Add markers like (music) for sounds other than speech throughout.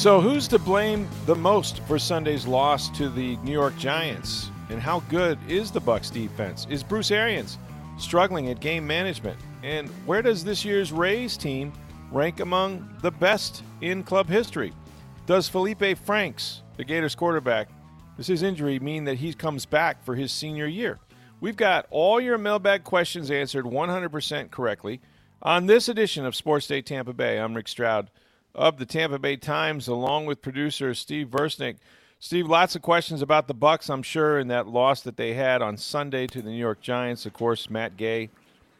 So, who's to blame the most for Sunday's loss to the New York Giants? And how good is the Bucs defense? Is Bruce Arians struggling at game management? And where does this year's Rays team rank among the best in club history? Does Felipe Franks, the Gators quarterback, does his injury mean that he comes back for his senior year? We've got all your mailbag questions answered 100% correctly on this edition of Sports Day Tampa Bay. I'm Rick Stroud of the Tampa Bay Times, along with producer Steve Versnick. Steve, lots of questions about the Bucs, I'm sure, in that loss that they had on Sunday to the New York Giants. Of course, Matt Gay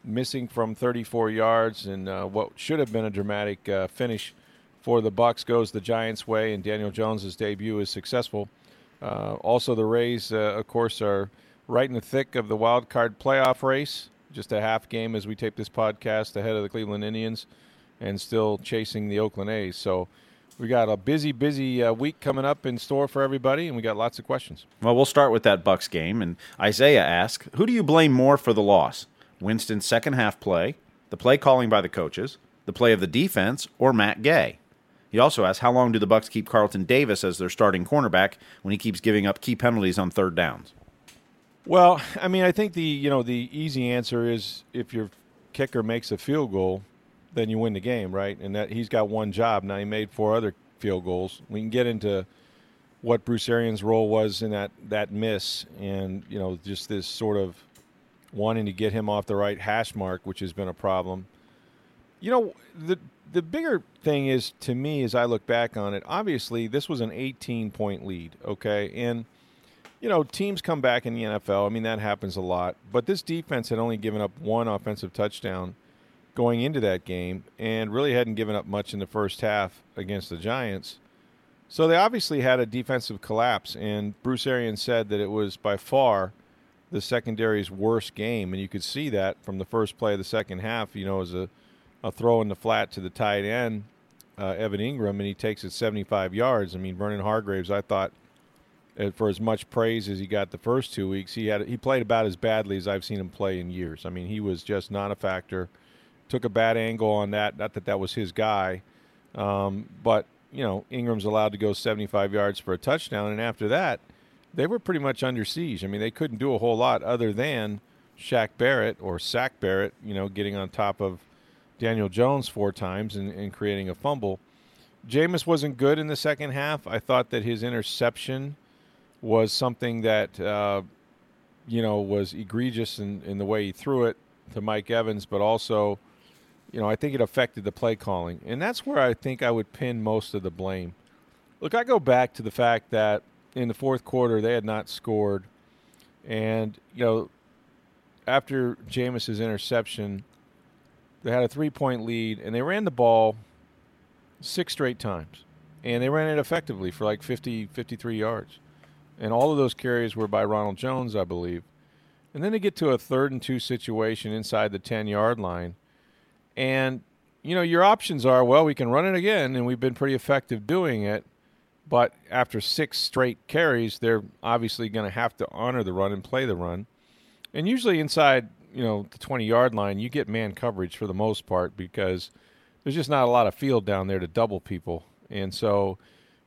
missing from 34 yards, and uh, what should have been a dramatic uh, finish for the Bucs goes the Giants' way, and Daniel Jones's debut is successful. Uh, also, the Rays, uh, of course, are right in the thick of the wild card playoff race. Just a half game as we tape this podcast ahead of the Cleveland Indians, and still chasing the Oakland A's. So we got a busy, busy uh, week coming up in store for everybody, and we got lots of questions. Well, we'll start with that Bucs game, and Isaiah asks, "Who do you blame more for the loss? Winston's second half play, the play calling by the coaches, the play of the defense, or Matt Gay?" He also asks, "How long do the Bucs keep Carlton Davis as their starting cornerback when he keeps giving up key penalties on third downs?" Well, I mean, I think the you know the easy answer is if your kicker makes a field goal, then you win the game, right? And that he's got one job now. He made four other field goals. We can get into what Bruce Arians' role was in that that miss, and you know just this sort of wanting to get him off the right hash mark, which has been a problem. You know the the bigger thing is to me as I look back on it. Obviously, this was an 18 point lead, okay, and you know, teams come back in the NFL. I mean, that happens a lot. But this defense had only given up one offensive touchdown going into that game and really hadn't given up much in the first half against the Giants. So they obviously had a defensive collapse. And Bruce Arians said that it was by far the secondary's worst game. And you could see that from the first play of the second half, you know, as a, a throw in the flat to the tight end, uh, Evan Engram, and he takes it 75 yards. I mean, Vernon Hargreaves, I thought uh, for as much praise as he got the first two weeks, he had he played about as badly as I've seen him play in years. I mean, he was just not a factor. Took a bad angle on that. Not that that was his guy, um, but you know Engram's allowed to go 75 yards for a touchdown, and after that, they were pretty much under siege. I mean, they couldn't do a whole lot other than Shaq Barrett or Sack Barrett, you know, getting on top of Daniel Jones four times and, and creating a fumble. Jameis wasn't good in the second half. I thought that his interception was something that uh, you know was egregious in, in the way he threw it to Mike Evans, but also, you know, I think it affected the play calling, and that's where I think I would pin most of the blame. Look, I go back to the fact that in the fourth quarter they had not scored, and you know, after Jameis's interception, they had a three-point lead, and they ran the ball six straight times, and they ran it effectively for like 50, 53 yards and all of those carries were by Ronald Jones, I believe. And then they get to a third and two situation inside the 10 yard line. And, you know, your options are well, we can run it again, and we've been pretty effective doing it. But after six straight carries, they're obviously going to have to honor the run and play the run. And usually inside, you know, the 20 yard line, you get man coverage for the most part because there's just not a lot of field down there to double people. And so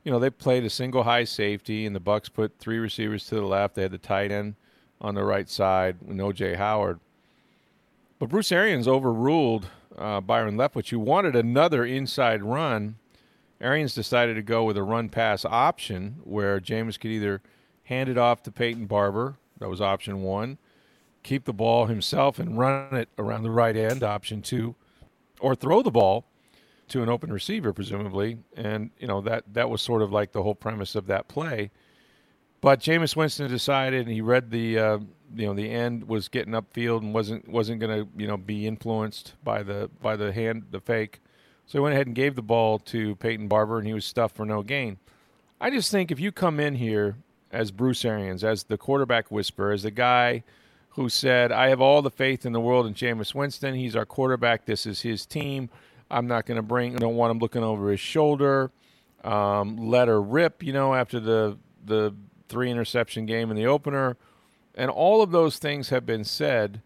you know, they played a single high safety, and the Bucs put three receivers to the left. They had the tight end on the right side, with OJ Howard. But Bruce Arians overruled uh, Byron Leftwich, who wanted another inside run. Arians decided to go with a run pass option where Jameis could either hand it off to Peyton Barber, that was option one, keep the ball himself and run it around the right end, option two, or throw the ball to an open receiver, presumably, and you know that that was sort of like the whole premise of that play. But Jameis Winston decided, and he read the uh, you know the end was getting upfield and wasn't wasn't going to you know be influenced by the by the hand the fake. So he went ahead and gave the ball to Peyton Barber, and he was stuffed for no gain. I just think if you come in here as Bruce Arians, as the quarterback whisperer, as the guy who said, I have all the faith in the world in Jameis Winston. He's our quarterback. This is his team. I'm not going to bring, I don't want him looking over his shoulder. Um, let her rip, you know, after the, the three interception game in the opener. And all of those things have been said.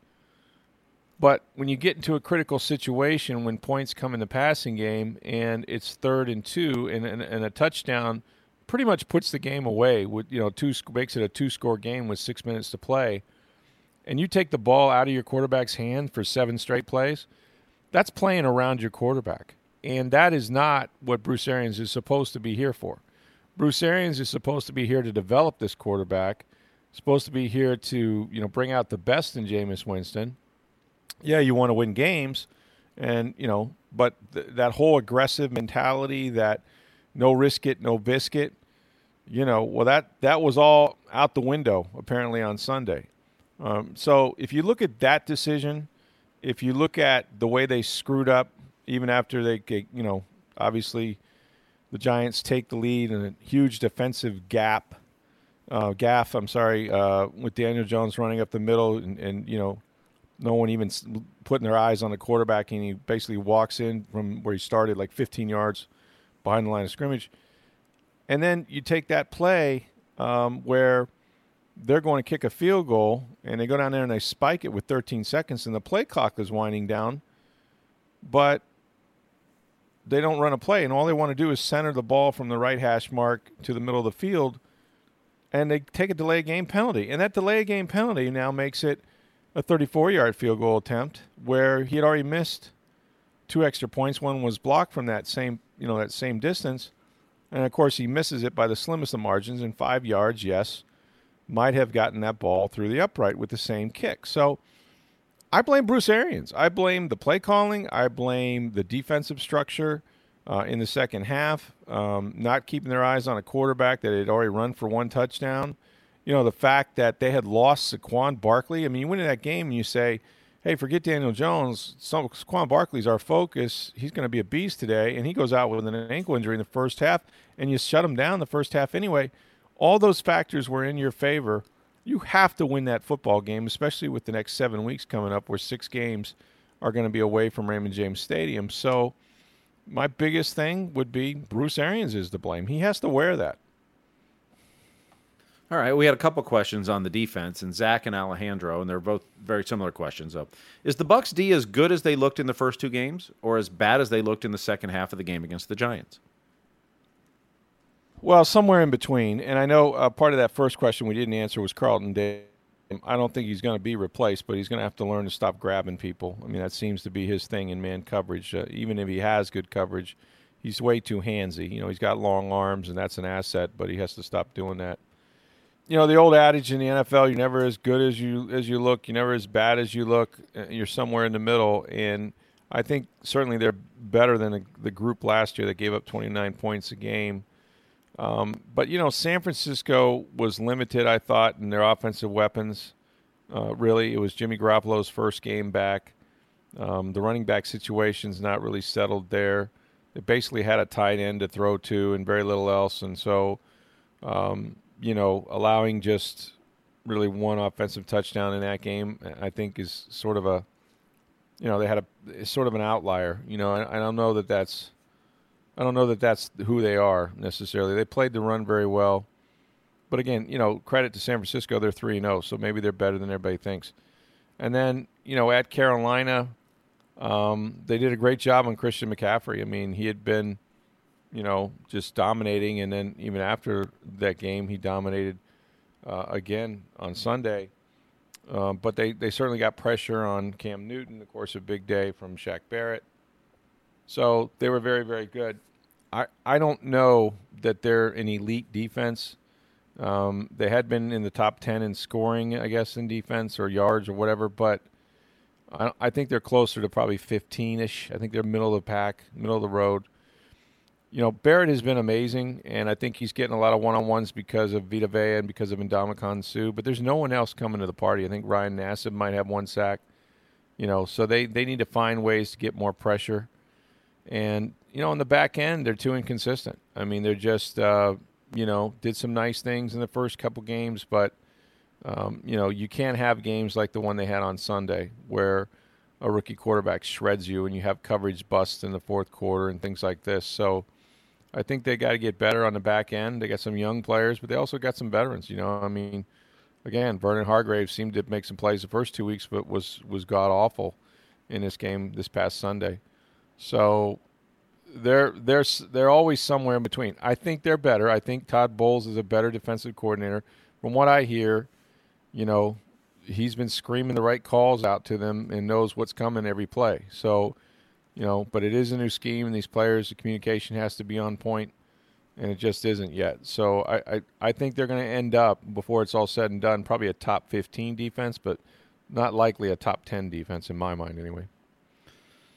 But when you get into a critical situation, when points come in the passing game and it's third and two and, and, and a touchdown pretty much puts the game away, with, you know, two makes it a two score game with six minutes to play, and you take the ball out of your quarterback's hand for seven straight plays, that's playing around your quarterback. And that is not what Bruce Arians is supposed to be here for. Bruce Arians is supposed to be here to develop this quarterback, supposed to be here to, you know, bring out the best in Jameis Winston – yeah, you want to win games, and you know, but th- that whole aggressive mentality, that no risk it, no biscuit, you know, well that that was all out the window apparently on Sunday. Um, so if you look at that decision, if you look at the way they screwed up, even after they, you know, obviously the Giants take the lead in a huge defensive gap, uh, gaff. I'm sorry, uh, with Daniel Jones running up the middle and, and you know no one even putting their eyes on the quarterback, and he basically walks in from where he started, like 15 yards behind the line of scrimmage. And then you take that play um, where they're going to kick a field goal, and they go down there and they spike it with 13 seconds, and the play clock is winding down, but they don't run a play, and all they want to do is center the ball from the right hash mark to the middle of the field, and they take a delay game penalty, and that delay game penalty now makes it a 34 yard field goal attempt where he had already missed two extra points. One was blocked from that same, you know, that same distance. And of course, he misses it by the slimmest of margins in five yards. Yes, might have gotten that ball through the upright with the same kick. So I blame Bruce Arians. I blame the play calling. I blame the defensive structure uh, in the second half, um, not keeping their eyes on a quarterback that had already run for one touchdown you know, the fact that they had lost Saquon Barkley. I mean, you win in that game and you say, hey, forget Daniel Jones. So Saquon Barkley's our focus. He's going to be a beast today. And he goes out with an ankle injury in the first half, and you shut him down the first half anyway. All those factors were in your favor. You have to win that football game, especially with the next seven weeks coming up, where six games are going to be away from Raymond James Stadium. So, my biggest thing would be Bruce Arians is to blame. He has to wear that. All right, we had a couple questions on the defense, and Zach and Alejandro, and they're both very similar questions. So, is the Bucs D as good as they looked in the first two games, or as bad as they looked in the second half of the game against the Giants? Well, somewhere in between. And I know uh, part of that first question we didn't answer was Carlton Day. I don't think he's going to be replaced, but he's going to have to learn to stop grabbing people. I mean, that seems to be his thing in man coverage. Uh, even if he has good coverage, he's way too handsy. You know, he's got long arms, and that's an asset, but he has to stop doing that you know the old adage in the NFL: you're never as good as you as you look. You're never as bad as you look. Uh, you're somewhere in the middle, and I think certainly they're better than the, the group last year that gave up 29 points a game. Um, but you know, San Francisco was limited. I thought in their offensive weapons. Uh, really, it was Jimmy Garoppolo's first game back. Um, the running back situation's not really settled there. They basically had a tight end to throw to and very little else, and so um, you know, allowing just really one offensive touchdown in that game, I think is sort of a, you know, they had a sort of an outlier. You know, I, I don't know that that's, I don't know that that's who they are necessarily. They played the run very well, but again, you know, credit to San Francisco, they're three and zero, oh, so maybe they're better than everybody thinks. And then, you know, at Carolina, um, they did a great job on Christian McCaffrey. I mean, he had been you know, just dominating. And then even after that game, he dominated uh, again on Sunday. Um, but they, they certainly got pressure on Cam Newton, of course, a big day from Shaq Barrett. So they were very, very good. I, I don't know that they're an elite defense. Um, they had been in the top 10 in scoring, I guess, in defense or yards or whatever, but I, I think they're closer to probably 15 ish. I think they're middle of the pack, middle of the road. you know, Barrett has been amazing, and I think he's getting a lot of one on ones because of Vita Vea and because of Ndamukong Suh, But there's no one else coming to the party. I think Ryan Nassib might have one sack. You know, so they, they need to find ways to get more pressure. And, you know, on the back end, they're too inconsistent. I mean, they're just, uh, you know, did some nice things in the first couple games, but, um, you know, you can't have games like the one they had on Sunday where a rookie quarterback shreds you and you have coverage busts in the fourth quarter and things like this. So I think they got to get better on the back end. They got some young players, but they also got some veterans. You know, I mean, again, Vernon Hargreaves seemed to make some plays the first two weeks, but was was god awful in this game this past Sunday. So they're they're they're always somewhere in between. I think they're better. I think Todd Bowles is a better defensive coordinator. From what I hear, you know, he's been screaming the right calls out to them and knows what's coming every play. So, you know, but it is a new scheme, and these players, the communication has to be on point and it just isn't yet. So I, I, I think they're going to end up, before it's all said and done, probably a top 15 defense, but not likely a top 10 defense in my mind anyway.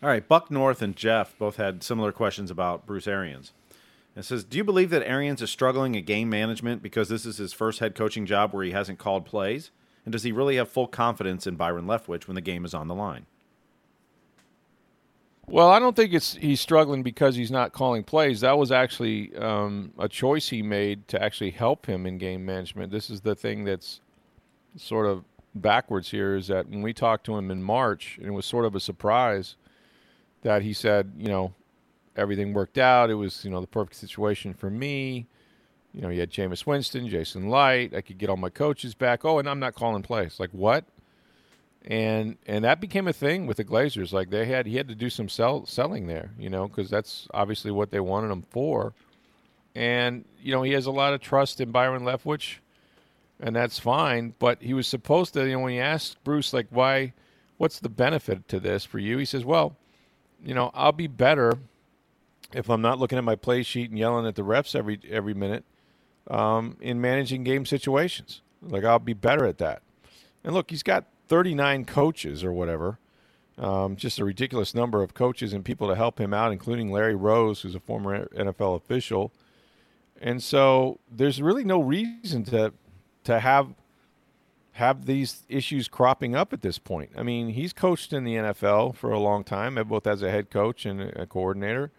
All right, Buck North and Jeff both had similar questions about Bruce Arians. It says, Do you believe that Arians is struggling at game management because this is his first head coaching job where he hasn't called plays? And does he really have full confidence in Byron Leftwich when the game is on the line? Well, I don't think it's he's struggling because he's not calling plays. That was actually um, a choice he made to actually help him in game management. This is the thing that's sort of backwards here is that when we talked to him in March, and it was sort of a surprise that he said, you know, everything worked out. It was, you know, the perfect situation for me. You know, you had Jameis Winston, Jason Licht. I could get all my coaches back. Oh, and I'm not calling plays. Like what? and and that became a thing with the Glazers. Like they had, he had to do some sell, selling there, you know, because that's obviously what they wanted him for. And you know, he has a lot of trust in Byron Leftwich, and that's fine. But he was supposed to, you know, when he asked Bruce, like, why, what's the benefit to this for you? He says, well, you know, I'll be better if I'm not looking at my play sheet and yelling at the refs every every minute um, in managing game situations. Like I'll be better at that. And look, he's got 39 coaches or whatever. Um, just a ridiculous number of coaches and people to help him out, including Larry Rose, who's a former NFL official. And so there's really no reason to to have have these issues cropping up at this point. I mean, he's coached in the NFL for a long time, both as a head coach and a coordinator,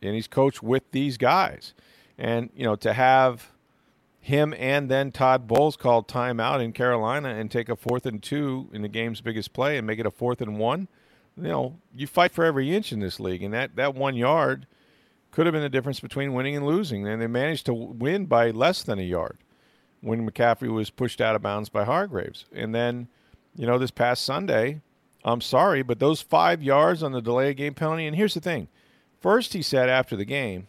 and he's coached with these guys. And you know, to have him and then Todd Bowles called timeout in Carolina and take a fourth and two in the game's biggest play and make it a fourth and one. You know, you fight for every inch in this league, and that, that one yard could have been the difference between winning and losing. And they managed to win by less than a yard when McCaffrey was pushed out of bounds by Hargreaves. And then, you know, this past Sunday, I'm sorry, but those five yards on the delay of game penalty, and here's the thing. First, he said after the game,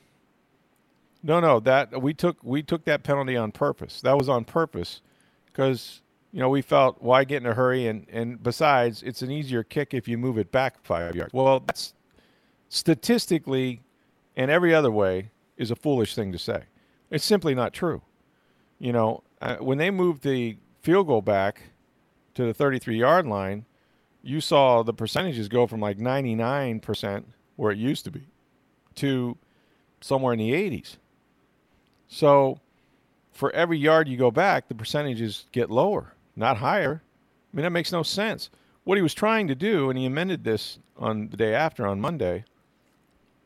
no, no, that we took we took that penalty on purpose. That was on purpose because you know we felt why get in a hurry and and besides it's an easier kick if you move it back five yards. Well, that's statistically and every other way is a foolish thing to say. It's simply not true. You know, uh, when they moved the field goal back to the 33 yard line, you saw the percentages go from like 99% where it used to be to somewhere in the 80s. So for every yard you go back, the percentages get lower, not higher. I mean, that makes no sense. What he was trying to do, and he amended this on the day after, on Monday,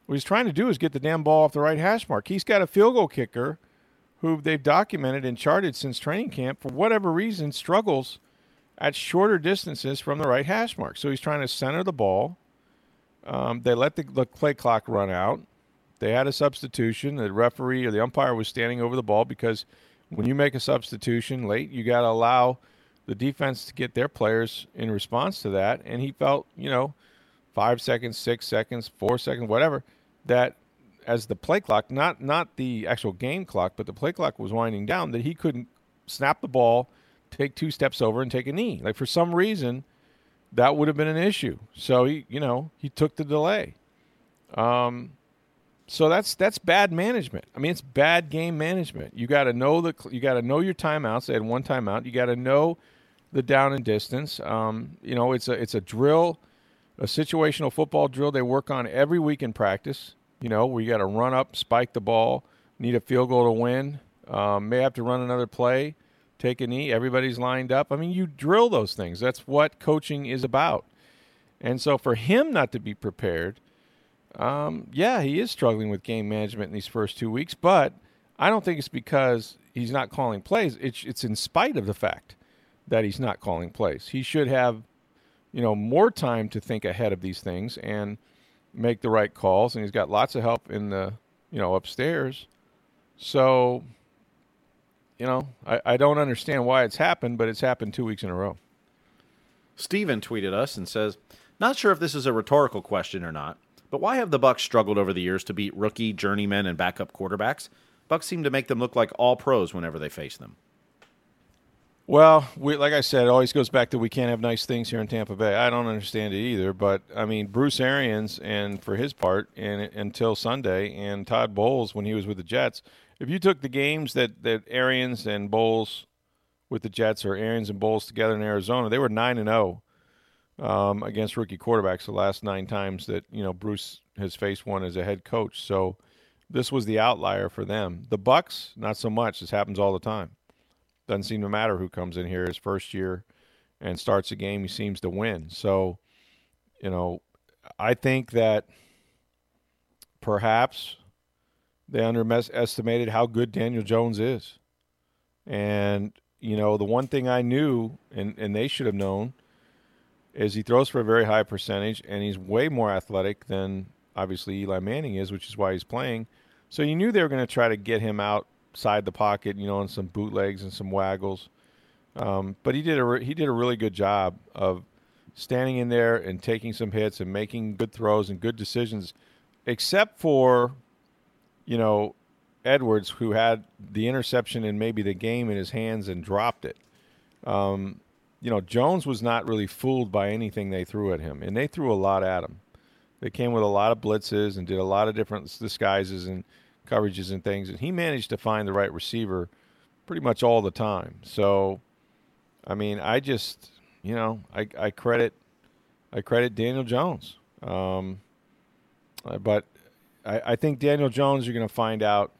what he's trying to do is get the damn ball off the right hash mark. He's got a field goal kicker who they've documented and charted since training camp, for whatever reason, struggles at shorter distances from the right hash mark. So he's trying to center the ball. Um, they let the, the play clock run out. They had a substitution. The referee or the umpire was standing over the ball because when you make a substitution late, you got to allow the defense to get their players in response to that. And he felt, you know, five seconds, six seconds, four seconds, whatever, that as the play clock, not not the actual game clock, but the play clock was winding down, that he couldn't snap the ball, take two steps over, and take a knee. Like for some reason, that would have been an issue. So he, you know, he took the delay. Um, so that's that's bad management. I mean, it's bad game management. You got to know the you got to know your timeouts. They had one timeout. You got to know the down and distance. Um, you know, it's a it's a drill, a situational football drill they work on every week in practice. You know, we got to run up, spike the ball, need a field goal to win, um, may have to run another play, take a knee. Everybody's lined up. I mean, you drill those things. That's what coaching is about. And so for him not to be prepared, um, yeah, he is struggling with game management in these first two weeks, but I don't think it's because he's not calling plays. It's, it's in spite of the fact that he's not calling plays. He should have, you know, more time to think ahead of these things and make the right calls. And he's got lots of help in the, you know, upstairs. So, you know, I, I don't understand why it's happened, but it's happened two weeks in a row. Steven tweeted us and says, Not sure if this is a rhetorical question or not, but why have the Bucs struggled over the years to beat rookie, journeymen, and backup quarterbacks? Bucs seem to make them look like all pros whenever they face them. Well, we, like I said, it always goes back to we can't have nice things here in Tampa Bay. I don't understand it either, but I mean Bruce Arians and for his part, and until Sunday, and Todd Bowles when he was with the Jets, if you took the games that that Arians and Bowles with the Jets or Arians and Bowles together in Arizona, they were nine and zero oh, um, against rookie quarterbacks the last nine times that you know Bruce has faced one as a head coach. So this was the outlier for them. The Bucs, not so much. This happens all the time. Doesn't seem to matter who comes in here his first year and starts a game. He seems to win. So, you know, I think that perhaps they underestimated how good Daniel Jones is. And, you know, the one thing I knew, and, and they should have known, is he throws for a very high percentage, and he's way more athletic than obviously Eli Manning is, which is why he's playing. So you knew they were going to try to get him outside the pocket, you know, on some bootlegs and some waggles. Um, but he did a re- he did a really good job of standing in there and taking some hits and making good throws and good decisions, except for, you know, Edwards who had the interception and maybe the game in his hands and dropped it. Um, you know, Jones was not really fooled by anything they threw at him, and they threw a lot at him. They came with a lot of blitzes and did a lot of different disguises and coverages and things, and he managed to find the right receiver pretty much all the time. So, I mean, I just, you know, I, I credit, I credit Daniel Jones. Um, uh, but I, I think Daniel Jones, you're going to find out,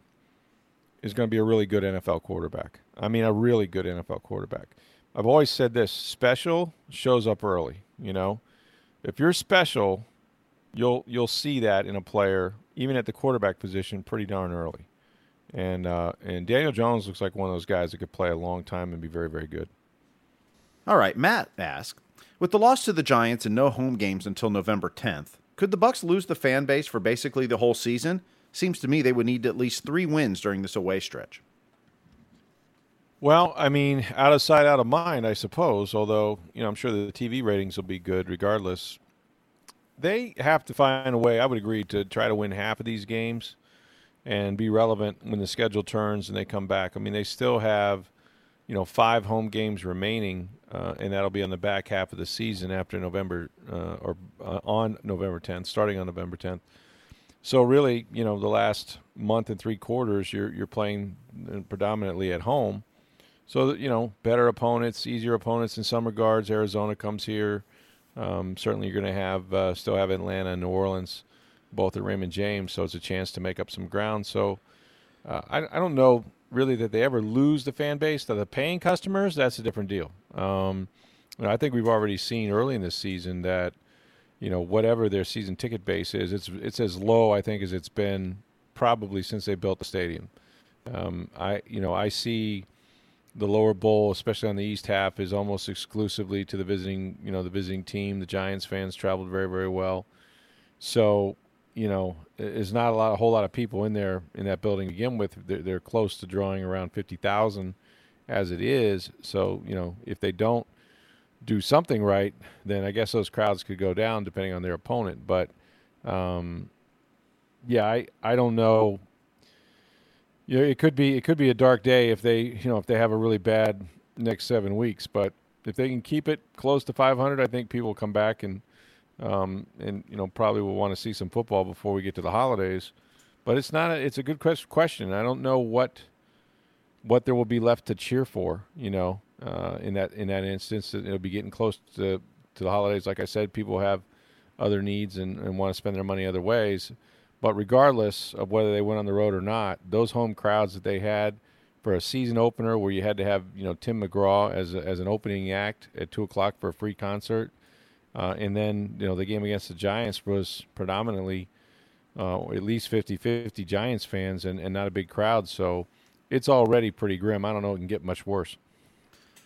is going to be a really good NFL quarterback. I mean, a really good NFL quarterback. I've always said this: special shows up early. You know, if you're special, you'll you'll see that in a player even at the quarterback position, pretty darn early. And uh, and Daniel Jones looks like one of those guys that could play a long time and be very very good. All right, Matt asked, with the loss to the Giants and no home games until November 10th, could the Bucs lose the fan base for basically the whole season? Seems to me they would need at least 3 wins during this away stretch. Well, I mean, out of sight, out of mind, I suppose. Although, you know, I'm sure the TV ratings will be good regardless they have to find a way. I would agree to try to win half of these games and be relevant when the schedule turns and they come back. I mean, they still have, you know, five home games remaining, uh, and that'll be on the back half of the season after November uh, or uh, on November 10th, starting on November 10th. So really, you know, the last month and three quarters, you're you're playing predominantly at home. So you know, better opponents, easier opponents in some regards. Arizona comes here. Um, certainly, you're going to have uh, still have Atlanta and New Orleans, both at Raymond James, so it's a chance to make up some ground. So, uh, I, I don't know really that they ever lose the fan base. To the paying customers, that's a different deal. Um, I think we've already seen early in this season that you know whatever their season ticket base is, it's it's as low I think as it's been probably since they built the stadium. Um, I you know I see the lower bowl, especially on the east half, is almost exclusively to the visiting, you know, the visiting team. The Giants fans traveled very, very well. So, you know, there's not a lot, a whole lot of people in there in that building to begin with. They're, they're close to drawing around fifty thousand, as it is. So, you know, if they don't do something right, then I guess those crowds could go down depending on their opponent. But, um, yeah, I I don't know know, it could be it could be a dark day if they you know if they have a really bad next seven weeks. But if they can keep it close to 500, I think people will come back and um, and you know probably will want to see some football before we get to the holidays. But it's not a, it's a good question. I don't know what what there will be left to cheer for. You know, uh, in that in that instance, it'll be getting close to to the holidays. Like I said, people have other needs and, and want to spend their money other ways. But regardless of whether they went on the road or not, those home crowds that they had for a season opener where you had to have you know Tim McGraw as a, as an opening act at two o'clock for a free concert, uh, and then you know the game against the Giants was predominantly uh, at least 50-50 Giants fans and, and not a big crowd. So it's already pretty grim. I don't know it can get much worse.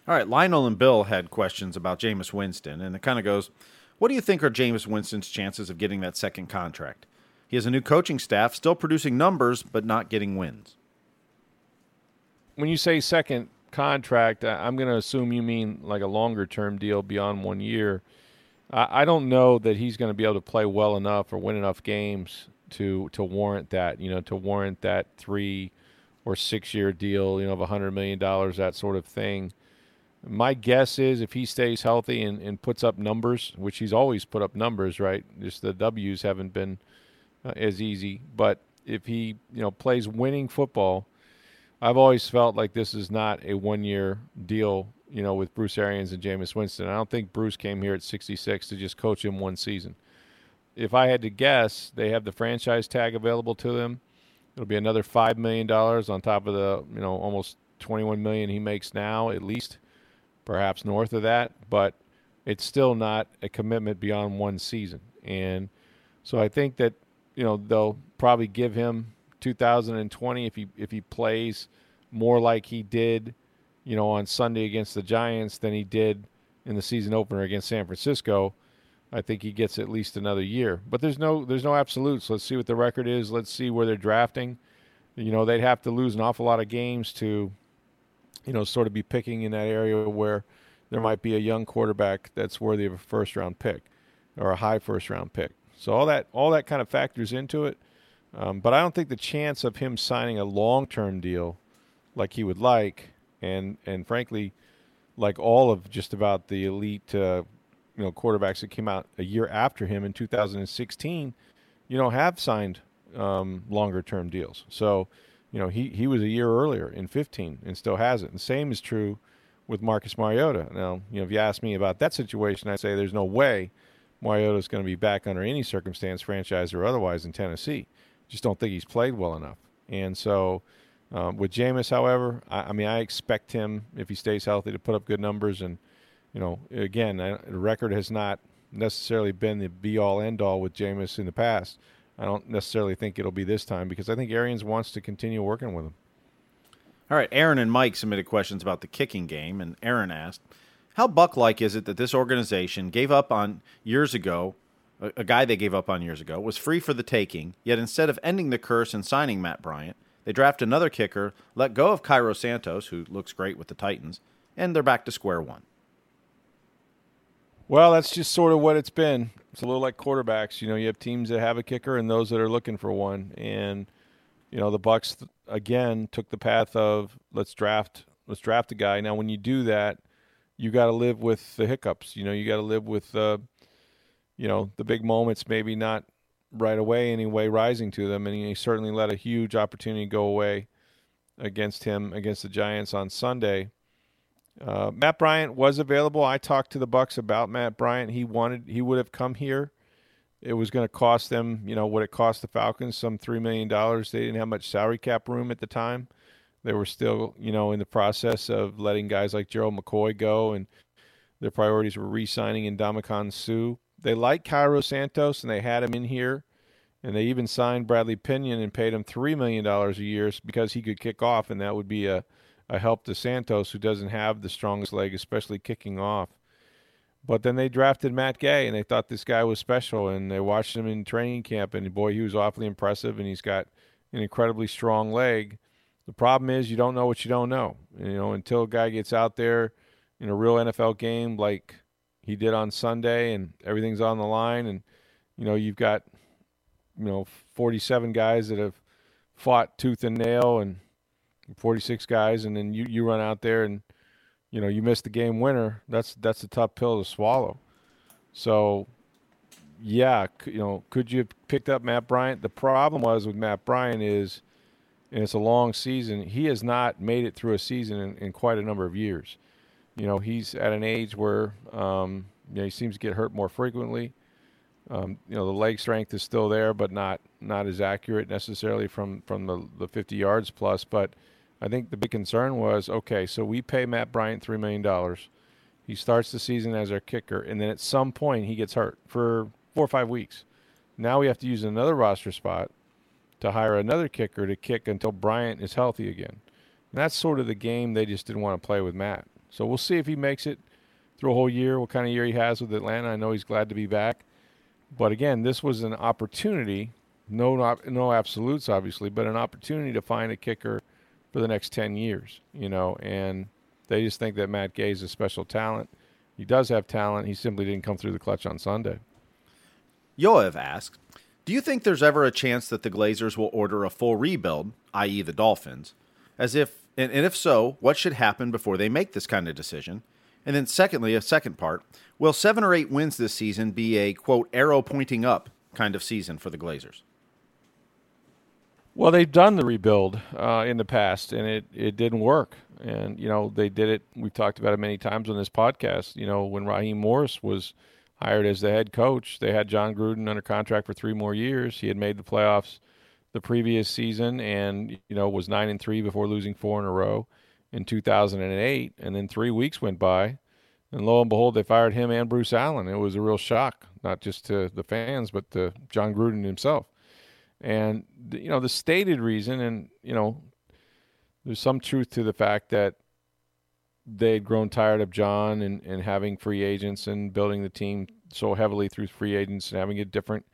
All right, Lionel and Bill had questions about Jameis Winston, and it kind of goes, "What do you think are Jameis Winston's chances of getting that second contract? He has a new coaching staff, still producing numbers, but not getting wins." When you say second contract, I'm going to assume you mean like a longer term deal beyond one year. I don't know that he's going to be able to play well enough or win enough games to to warrant that. You know, to warrant that three or six year deal. You know, of a hundred million dollars, that sort of thing. My guess is if he stays healthy and, and puts up numbers, which he's always put up numbers, right? Just the W's haven't been uh, as easy. But if he, you know, plays winning football, I've always felt like this is not a one-year deal, you know, with Bruce Arians and Jameis Winston. I don't think Bruce came here at 66 to just coach him one season. If I had to guess, they have the franchise tag available to them. It'll be another five million dollars on top of the, you know, almost 21 million he makes now, at least perhaps north of that, but it's still not a commitment beyond one season. And so I think that you know they'll probably give him 2020 if he if he plays more like he did, you know, on Sunday against the Giants than he did in the season opener against San Francisco. I think he gets at least another year. But there's no there's no absolutes. Let's see what the record is. Let's see where they're drafting. You know, they'd have to lose an awful lot of games to you know, sort of be picking in that area where there might be a young quarterback that's worthy of a first round pick or a high first round pick. So all that all that kind of factors into it. Um, but I don't think the chance of him signing a long term deal like he would like, and and frankly, like all of just about the elite, uh, you know, quarterbacks that came out a year after him in 2016, you know, have signed um, longer term deals. So you know, he, he was a year earlier in 15 and still has it. And same is true with Marcus Mariota. Now, you know, if you ask me about that situation, I'd say there's no way Mariota is going to be back under any circumstance, franchise or otherwise, in Tennessee. Just don't think he's played well enough. And so um, with Jameis, however, I, I, mean, I expect him, if he stays healthy, to put up good numbers. And, you know, again, the record has not necessarily been the be all end all with Jameis in the past. I don't necessarily think it'll be this time because I think Arians wants to continue working with him. All right, Aaron and Mike submitted questions about the kicking game, and Aaron asked, "How buck-like is it that this organization gave up on years ago? A, a guy they gave up on years ago was free for the taking. Yet instead of ending the curse and signing Matt Bryant, they draft another kicker, let go of Cairo Santos, who looks great with the Titans, and they're back to square one." Well, that's just sort of what it's been. It's a little like quarterbacks. You know, you have teams that have a kicker and those that are looking for one. And you know, the Bucs again took the path of let's draft let's draft a guy. Now, when you do that, you got to live with the hiccups. You know, you got to live with uh, you know the big moments. Maybe not right away anyway, rising to them. And he certainly let a huge opportunity go away against him against the Giants on Sunday. Uh, Matt Bryant was available. I talked to the Bucs about Matt Bryant. He wanted he would have come here. It was going to cost them, you know, what it cost the Falcons some three million dollars. They didn't have much salary cap room at the time. They were still, you know, in the process of letting guys like Gerald McCoy go, and their priorities were re-signing Ndamukong Suh. They liked Cairo Santos, and they had him in here, and they even signed Bradley Pinion and paid him three million dollars a year because he could kick off, and that would be a a help to Santos, who doesn't have the strongest leg, especially kicking off. But then they drafted Matt Gay, and they thought this guy was special, and they watched him in training camp, and boy, he was awfully impressive, and he's got an incredibly strong leg. The problem is you don't know what you don't know. You know, until a guy gets out there in a real NFL game like he did on Sunday, and everything's on the line, and you know you've got you know 47 guys that have fought tooth and nail and 46 guys, and then you, you run out there and you know you miss the game winner. That's that's a tough pill to swallow. So, yeah, you know, could you have picked up Matt Bryant? The problem was with Matt Bryant is, and it's a long season. He has not made it through a season in, in quite a number of years. You know, he's at an age where um, you know, he seems to get hurt more frequently. Um, you know, the leg strength is still there, but not not as accurate necessarily from from the the 50 yards plus. But I think the big concern was okay, so we pay Matt Bryant three million dollars. He starts the season as our kicker, and then at some point he gets hurt for four or five weeks. Now we have to use another roster spot to hire another kicker to kick until Bryant is healthy again. And that's sort of the game they just didn't want to play with Matt. So we'll see if he makes it through a whole year, what kind of year he has with Atlanta. I know he's glad to be back. But again, this was an opportunity, no no absolutes obviously, but an opportunity to find a kicker for the next 10 years, you know, and they just think that Matt Gay is a special talent. He does have talent. He simply didn't come through the clutch on Sunday. Yoav asked, do you think there's ever a chance that the Glazers will order a full rebuild, i.e., the Dolphins? As if, and, and if so, what should happen before they make this kind of decision? And then, secondly, a second part, will seven or eight wins this season be a quote arrow pointing up kind of season for the Glazers? Well, they've done the rebuild uh, in the past, and it, it didn't work. And you know they did it. We've talked about it many times on this podcast. You know when Raheem Morris was hired as the head coach. They had Jon Gruden under contract for three more years. He had made the playoffs the previous season, and you know was nine and three before losing four in a row in 2008. And then three weeks went by, and lo and behold, they fired him and Bruce Allen. It was a real shock, not just to the fans, but to Jon Gruden himself. And you know the stated reason, and you know, there's some truth to the fact that they'd grown tired of Jon and, and having free agents and building the team so heavily through free agents and having a different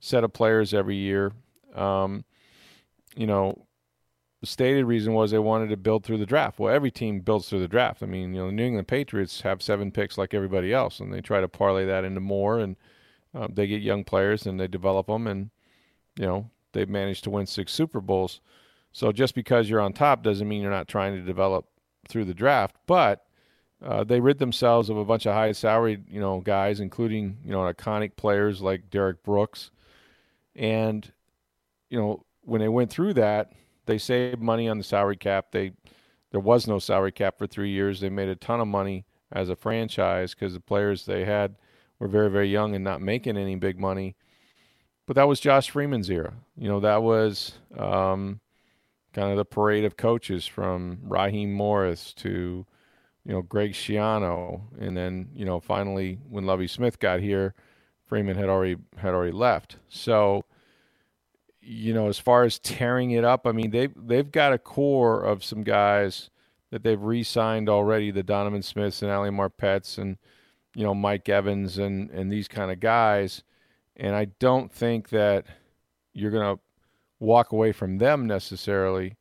set of players every year. Um, you know, the stated reason was they wanted to build through the draft. Well, every team builds through the draft. I mean, you know, the New England Patriots have seven picks like everybody else, and they try to parlay that into more, and uh, they get young players and they develop them, and you know, they've managed to win six Super Bowls. So just because you're on top doesn't mean you're not trying to develop through the draft, but uh, they rid themselves of a bunch of high salaried, you know, guys, including you know iconic players like Derrick Brooks, and you know when they went through that, they saved money on the salary cap. They there was no salary cap for three years. They made a ton of money as a franchise because the players they had were very very young and not making any big money. But that was Josh Freeman's era. You know that was um, kind of the parade of coaches from Raheem Morris to, you know, Greg Schiano, and then you know finally when Lovie Smith got here, Freeman had already had already left. So, you know, as far as tearing it up, I mean they they've got a core of some guys that they've re-signed already, the Donovan Smiths and Ali Marpets and you know Mike Evans and and these kind of guys, and I don't think that you're gonna walk away from them necessarily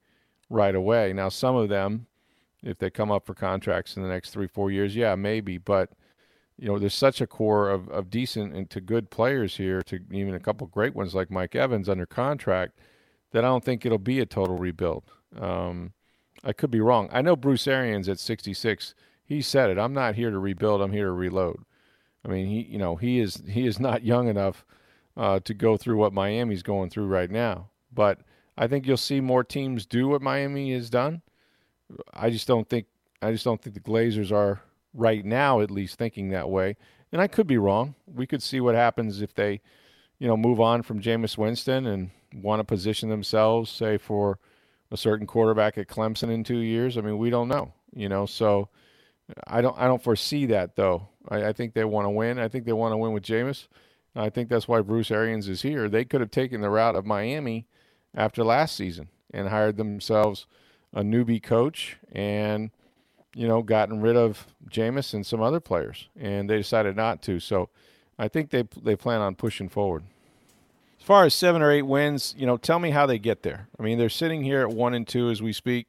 right away. Now, some of them, if they come up for contracts in the next three, four years, yeah, maybe. But you know, there's such a core of, of decent and to good players here, to even a couple great ones like Mike Evans under contract, that I don't think it'll be a total rebuild. Um, I could be wrong. I know Bruce Arians at 66. He said it. I'm not here to rebuild. I'm here to reload. I mean, he, you know, he is he is not young enough uh, to go through what Miami's going through right now. But I think you'll see more teams do what Miami has done. I just don't think I just don't think the Glazers are right now at least thinking that way. And I could be wrong. We could see what happens if they, you know, move on from Jameis Winston and want to position themselves, say, for a certain quarterback at Clemson in two years. I mean, we don't know, you know. So I don't I don't foresee that though. I, I think they want to win. I think they want to win with Jameis. I think that's why Bruce Arians is here. They could have taken the route of Miami after last season and hired themselves a newbie coach and you know gotten rid of Jameis and some other players, and they decided not to. So I think they they plan on pushing forward. As far as seven or eight wins, you know, tell me how they get there. I mean, they're sitting here at one and two as we speak.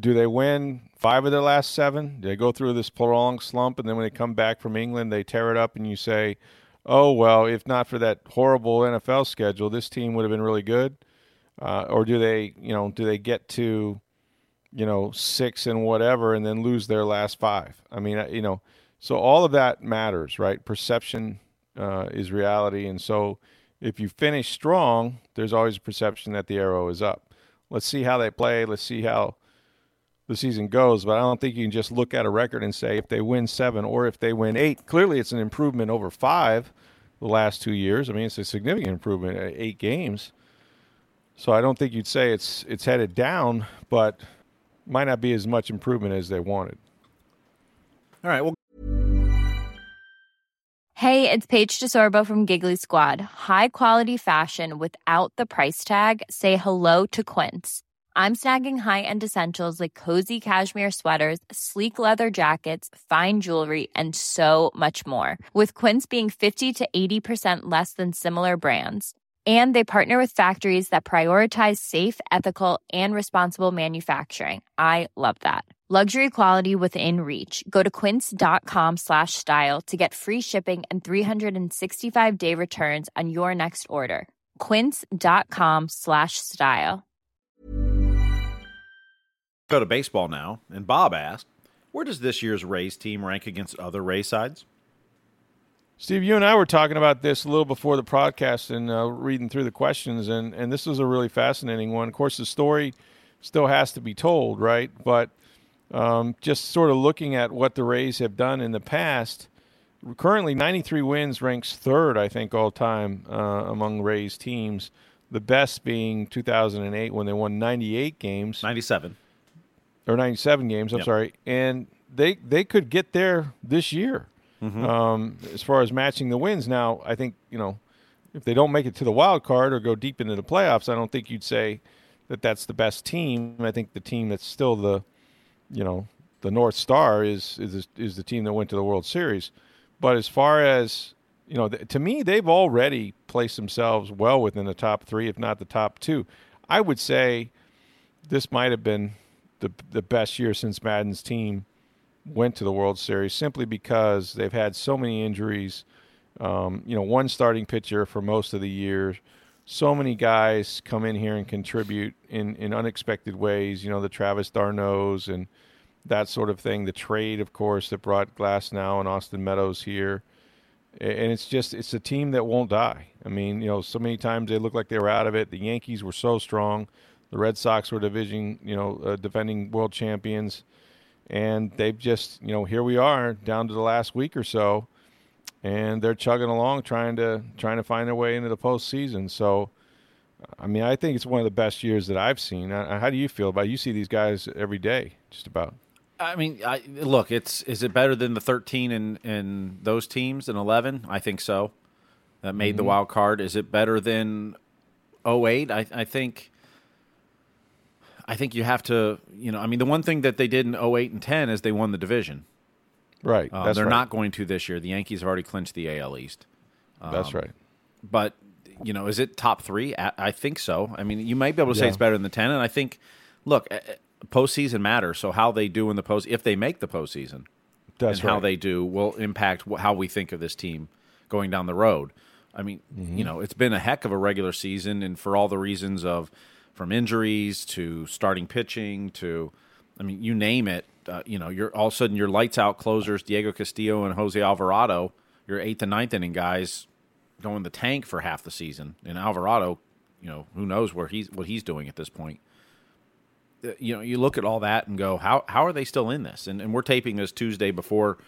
Do they win five of their last seven? Do they go through this prolonged slump, and then when they come back from England, they tear it up, and you say, "Oh well, if not for that horrible NFL schedule, this team would have been really good." Uh, or do they, you know, do they get to, you know, six and whatever, and then lose their last five? I mean, you know, so all of that matters, right? Perception uh, is reality, and so if you finish strong, there's always a perception that the arrow is up. Let's see how they play. Let's see how the season goes. But I don't think you can just look at a record and say if they win seven or if they win eight. Clearly, it's an improvement over five. the last two years. I mean, it's a significant improvement at eight games. So I don't think you'd say it's it's headed down, but might not be as much improvement as they wanted. All right. Well, Hey, it's Paige DeSorbo from Giggly Squad. High quality fashion without the price tag. Say hello to Quince. I'm snagging high-end essentials like cozy cashmere sweaters, sleek leather jackets, fine jewelry, and so much more. With Quince being 50 to 80% less than similar brands. And they partner with factories that prioritize safe, ethical, and responsible manufacturing. I love that. Luxury quality within reach. Go to quince.com slash style to get free shipping and 365 day returns on your next order. Quince.com slash style. go to baseball now. And Bob asked, where does this year's Rays team rank against other Rays sides? Steve, you and I were talking about this a little before the podcast and uh, reading through the questions, and, and this was a really fascinating one. Of course, the story still has to be told, right? But um, just sort of looking at what the Rays have done in the past, currently 93 wins ranks third, I think, all time uh, among Rays teams. The best being 2008 when they won 98 games 97. or 97 games. I'm Yep. sorry, and they they could get there this year um, as far as matching the wins. Now, I think you know if they don't make it to the wild card or go deep into the playoffs, I don't think you'd say that that's the best team. I think the team that's still the you know the North Star is is is the team that went to the World Series. But as far as you know, th- to me, they've already placed themselves well within the top three, if not the top two. I would say this might have been the the best year since Maddon's team went to the World Series, simply because they've had so many injuries. Um, you know, one starting pitcher for most of the year. So many guys come in here and contribute in, in unexpected ways. You know, the Travis d'Arnauds and that sort of thing. The trade, of course, that brought Glasnow and Austin Meadows here. And it's just, it's a team that won't die. I mean, you know, so many times they looked like they were out of it. The Yankees were so strong. The Red Sox were division, you know, uh, defending world champions. And they've just, you know, here we are down to the last week or so and they're chugging along trying to trying to find their way into the postseason. So, I mean, I think it's one of the best years that I've seen. Uh, How do you feel about? it? You see these guys every day, just about. I mean, I, look, it's is it better than the 13 in, in those teams and 11? I think so. That made the wild card. Is it better than 08? I, I think. I think you have to, you know, I mean, the one thing that they did in 08 and 10 is they won the division. Right. Um, that's they're right. not going to this year. The Yankees have already clinched the AL East. That's right. but you know, is it top three? I, I think so. I mean, you might be able to say it's better than the ten, and I think, look, eh, eh, postseason matters. So how they do in the post, if they make the postseason, That's and right. how they do will impact how we think of this team going down the road. I mean, Mm-hmm. you know, it's been a heck of a regular season, and for all the reasons of from injuries to starting pitching to, I mean, you name it. Uh, you know, you're all of a sudden your lights out closers, Diego Castillo and Jose Alvarado, your eighth and ninth inning guys, going the tank for half the season, and Alvarado, you know, who knows where he's what he's doing at this point. Uh, You know, you look at all that and go, how how are they still in this? And, and we're taping this Tuesday before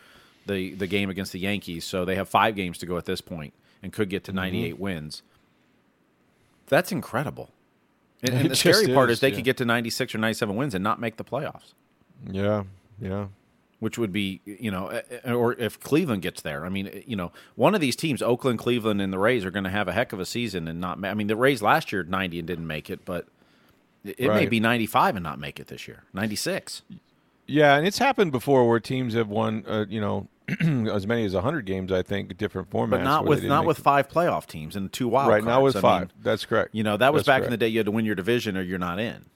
the the game against the Yankees, so they have five games to go at this point and could get to 98 wins. That's incredible. And, and the (laughs) scary part is, is they yeah. could get to 96 or 97 wins and not make the playoffs, Yeah. Yeah. which would be, you know, eh, eh, or if Cleveland gets there. I mean, eh, you know, one of these teams, Oakland, Cleveland, and the Rays, are going to have a heck of a season and not. I mean, the Rays last year 90 and didn't make it, but it it may be 95 and not make it this year. 96. Yeah, and it's happened before where teams have won, uh, you know, (clears throat) as many as hundred games. I think different formats, But not with didn't with the- five playoff teams and two wild right cards. now with I five. mean, That's correct. you know, that was That's back in the day. You had to win your division or you're not in.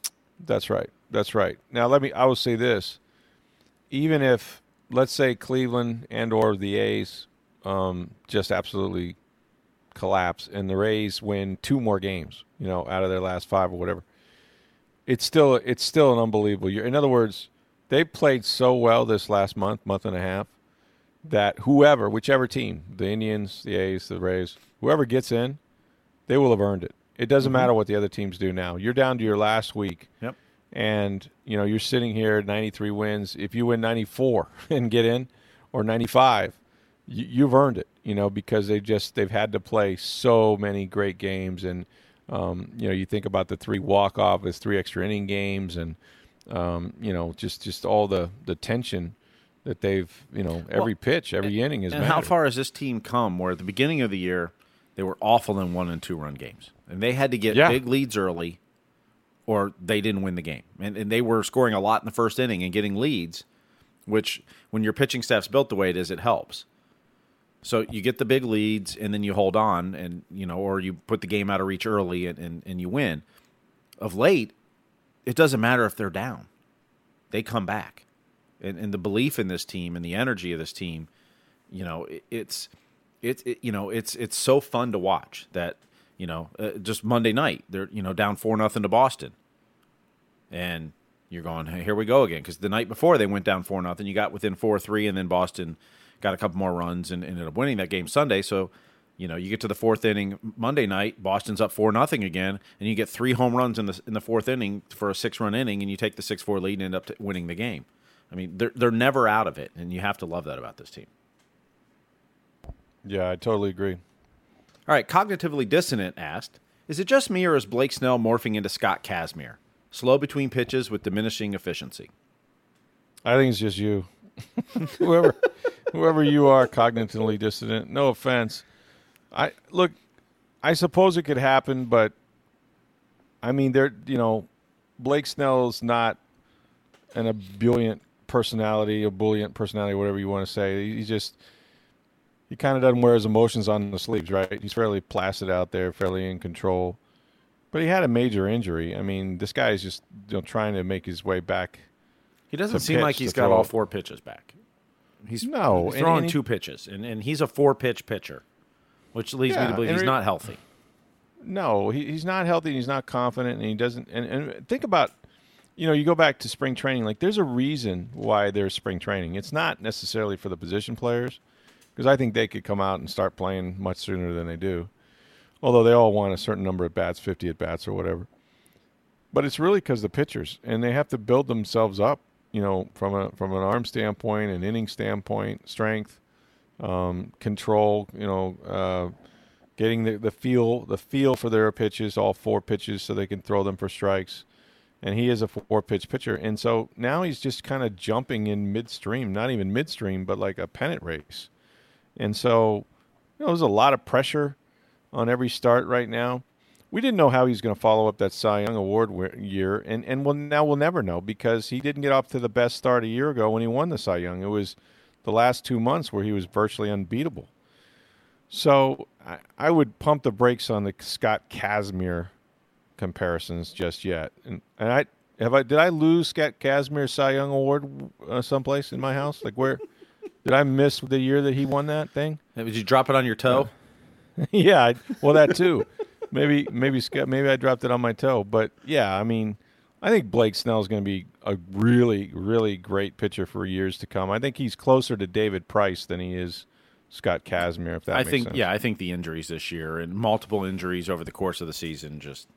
That's right. That's right. Now let me. I will say this: even if, let's say, Cleveland and or the A's um, just absolutely collapse, and the Rays win two more games, you know, out of their last five or whatever, it's still it's still an unbelievable year. In other words, they played so well this last month, month and a half, that whoever, whichever team, the Indians, the A's, the Rays, whoever gets in, they will have earned it. It doesn't matter what the other teams do now. You're down to your last week Yep. and you know you're sitting here at 93 wins if you win 94 (laughs) and get in or 95 you, you've earned it, you know, because they just they've had to play so many great games, and um, you know, you think about the three walk off as three extra inning games, and um, you know, just just all the the tension that they've, you know, every Well, pitch, every inning is. And how far has this team come? Where at the beginning of the year they were awful in one and two run games, and they had to get Yeah. big leads early, or they didn't win the game. And, and they were scoring a lot in the first inning and getting leads, which when your pitching staff's built the way it is, it helps. So you get the big leads, and then you hold on, and you know, or you put the game out of reach early, and, and, and you win. Of late, it doesn't matter if they're down; they come back, and, and the belief in this team and the energy of this team, you know, it, it's it's it, you know it's it's so fun to watch that you know uh, just Monday night they're you know down four nothing to Boston, and you're going hey, here we go again because the night before they went down four nothing you got within four three and then Boston got a couple more runs and ended up winning that game Sunday so. You know, you get to the fourth inning Monday night. Boston's up four nothing again, and you get three home runs in the in the fourth inning for a six run inning, and you take the six four lead and end up winning the game. I mean, they're they're never out of it, and you have to love that about this team. Yeah, I totally agree. All right, cognitively dissonant asked, "Is it just me or is Blake Snell morphing into Scott Kazmir? Slow between pitches with diminishing efficiency." I think it's just you. (laughs) whoever whoever you are cognitively dissonant. No offense. I look I suppose it could happen, but I mean there you know, Blake Snell's not an ebullient personality, a ebullient personality, whatever you want to say. He just he kind of doesn't wear his emotions on the sleeves, right? He's fairly placid out there, fairly in control. But he had a major injury. I mean, this guy is just you know trying to make his way back. He doesn't seem like he's got throw. all four pitches back. He's No, he's throwing and he- two pitches, and, and he's a four pitch pitcher, which leads me to believe he's re- not healthy. No, he, he's not healthy. and He's not confident, and he doesn't. And, and think about, you know, you go back to spring training. Like, there's a reason why there's spring training. It's not necessarily for the position players, because I think they could come out and start playing much sooner than they do. Although they all want a certain number of bats, 50 at bats or whatever. But it's really because the pitchers, and they have to build themselves up. You know, from a from an arm standpoint, an inning standpoint, strength, um, control. You know. Uh, getting the, the feel the feel for their pitches, all four pitches, so they can throw them for strikes. And he is a four pitch pitcher, and so now he's just kind of jumping in midstream, not even midstream, but like a pennant race. And so, you know, there's a lot of pressure on every start right now. We didn't know how he was going to follow up that Cy Young Award year, and and we'll, now we'll never know because he didn't get off to the best start a year ago when he won the Cy Young. It was the last two months where he was virtually unbeatable. So I, I would pump the brakes on the Scott Kazmir comparisons just yet. And, and I have I did I lose Scott Kazmir Cy Young Award uh, someplace in my house? Like where did I miss the year that he won that thing? Did you drop it on your toe? (laughs) yeah, I, well that too. maybe maybe Scott maybe I dropped it on my toe, but yeah, I mean, I think Blake Snell is going to be a really really great pitcher for years to come. I think he's closer to David Price than he is Scott Kazmir. If that I think sense. yeah, I think the injuries this year and multiple injuries over the course of the season just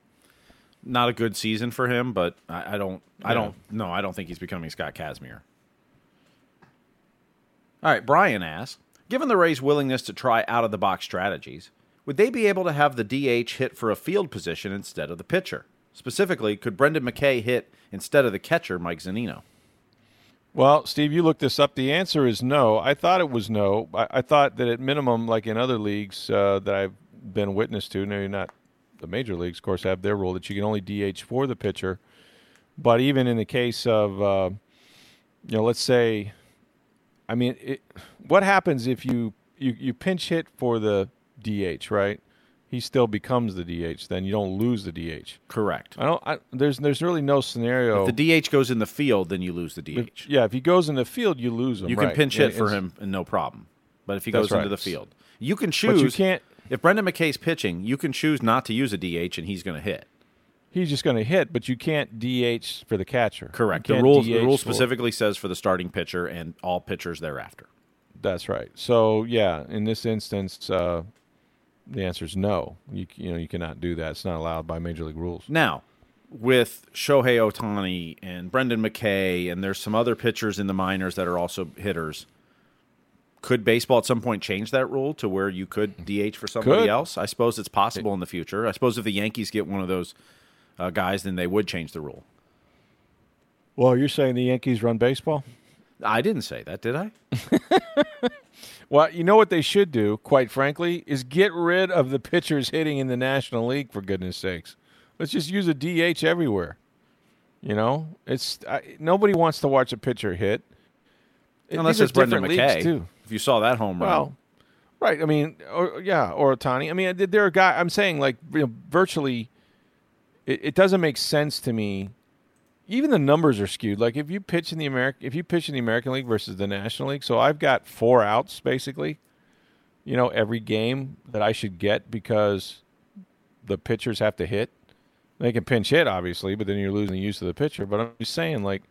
not a good season for him. But I, I don't, I don't, no, I don't think he's becoming Scott Kazmir. All right, Brian asks, given the Rays' willingness to try out of the box strategies, would they be able to have the DH hit for a field position instead of the pitcher? Specifically, could Brendan McKay hit instead of the catcher, Mike Zunino? Well, Steve, you looked this up. The answer is no. I thought it was no. I, I thought that at minimum, like in other leagues uh, that I've been witness to, no, you're not the major leagues, of course, have their rule that you can only DH for the pitcher. But even in the case of, uh, you know, let's say, I mean, it, what happens if you, you you pinch hit for the DH, right? He still becomes the DH. Then you don't lose the DH. Correct. I don't. I, there's there's really no scenario. If the DH goes in the field, then you lose the DH. If- yeah, if he goes in the field, you lose him. You can right. pinch hit And for him and no problem. But if he goes into the field, you can choose. But you can't. If Brendan McKay's pitching, you can choose not to use a DH and he's going to hit. He's just going to hit, but you can't DH for the catcher. Correct. The rule the rule for- specifically says for the starting pitcher and all pitchers thereafter. That's right. So yeah, in this instance, uh, the answer is no. You you know you cannot do that. It's not allowed by major league rules. Now, with Shohei Ohtani and Brendan McKay, and there's some other pitchers in the minors that are also hitters. Could baseball at some point change that rule to where you could DH for somebody Could. else? I suppose it's possible in the future. I suppose if the Yankees get one of those uh, guys, then they would change the rule. Well, you're saying the Yankees run baseball? I didn't say that, did I? (laughs) Well, you know what they should do, quite frankly, is get rid of the pitchers hitting in the National League. For goodness sakes, let's just use a DH everywhere. You know, it's I, nobody wants to watch a pitcher hit. It- Unless it's Brendan McKay. too. If you saw that home run, Well, right. I mean, or, yeah, or Ohtani. I mean, there are guys. I'm saying like you know, virtually, it, it doesn't make sense to me. Even the numbers are skewed. Like if you pitch in the American, if you pitch in the American League versus the National League, so I've got four outs basically. You know, every game that I should get because the pitchers have to hit. They can pinch hit, obviously, but then you're losing the use of the pitcher. But I'm just saying, like,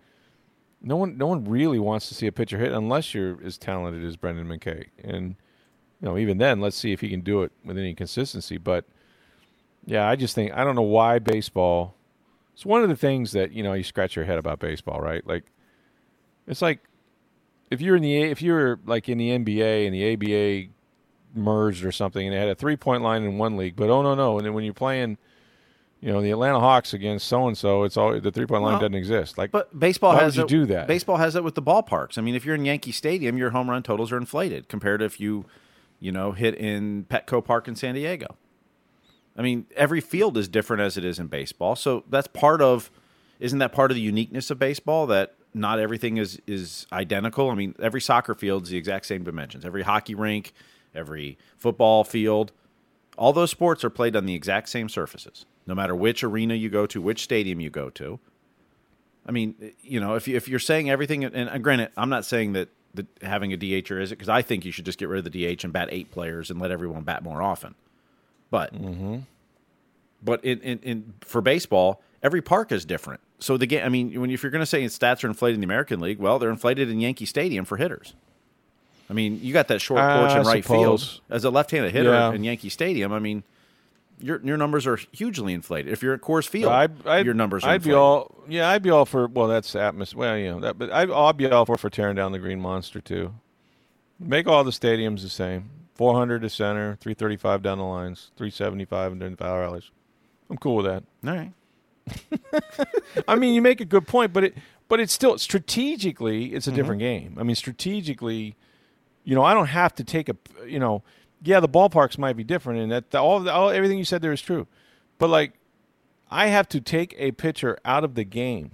no one, no one really wants to see a pitcher hit unless you're as talented as Brendan McKay. And you know, even then, let's see if he can do it with any consistency. But yeah, I just think I don't know why baseball. It's one of the things that you know you scratch your head about baseball, right? Like, it's like if you're in the if you're like in the NBA and the ABA merged or something, and they had a three point line in one league, but oh no no, and then when you're playing. You know the Atlanta Hawks against so and so. It's all the three point line Well, doesn't exist. Like, But baseball Why has would you it- do that? Baseball has it with the ballparks. I mean, if you're in Yankee Stadium, your home run totals are inflated compared to if you, you know, hit in Petco Park in San Diego. I mean, every field is different as it is in baseball. So that's part of isn't that part of the uniqueness of baseball that not everything is is identical? I mean, every soccer field is the exact same dimensions. Every hockey rink, every football field, all those sports are played on the exact same surfaces. No matter which arena you go to, which stadium you go to. I mean, you know, if you, if you're saying everything, and uh, granted, I'm not saying that, that having a DH or is it because I think you should just get rid of the DH and bat eight players and let everyone bat more often. But but in, in, in for baseball, every park is different. So the game, I mean, when if you're going to say stats are inflated in the American League, well, they're inflated in Yankee Stadium for hitters. I mean, you got that short porch I in right field as a left-handed hitter Yeah. in Yankee Stadium. I mean, your your numbers are hugely inflated. If you're at Coors Field, I'd, I'd, your numbers are I'd be all yeah. I'd be all for well, that's atmosphere. Well, you know that, but I'd, I'd be all for for tearing down the Green Monster too. Make all the stadiums the same. Four hundred to center, three thirty five down the lines, three seventy five and then power alleys. I'm cool with that. All right. (laughs) I mean, you make a good point, but it but it's still strategically it's a Mm-hmm. different game. I mean, strategically, you know, I don't have to take a you know, yeah, the ballparks might be different, and that all, all everything you said there is true, but like, I have to take a pitcher out of the game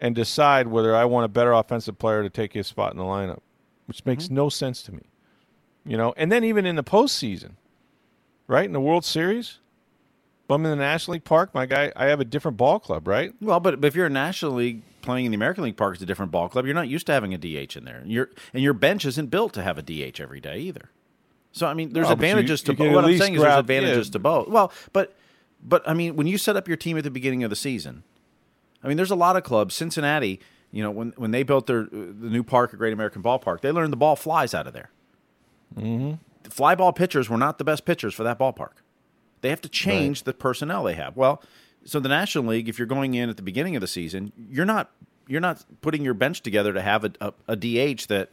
and decide whether I want a better offensive player to take his spot in the lineup, which makes Mm-hmm. no sense to me. You know, and then even in the postseason, right in the World Series. I'm in the National League Park, my guy, I have a different ball club, right? Well, but, but if you're a National League playing in the American League Park, it's a different ball club. You're not used to having a DH in there. Your and your bench isn't built to have a DH every day either. So I mean, there's you- advantages you to both. What I'm saying is there's advantages to both. Well, but but I mean, when you set up your team at the beginning of the season, I mean, there's a lot of clubs. Cincinnati, you know, when when they built their the new park at Great American Ballpark, they learned the ball flies out of there. Mm-hmm. Fly ball pitchers were not the best pitchers for that ballpark. They have to change the personnel they have. Well, so the National League, if you're going in at the beginning of the season, you're not you're not putting your bench together to have a, a, a DH that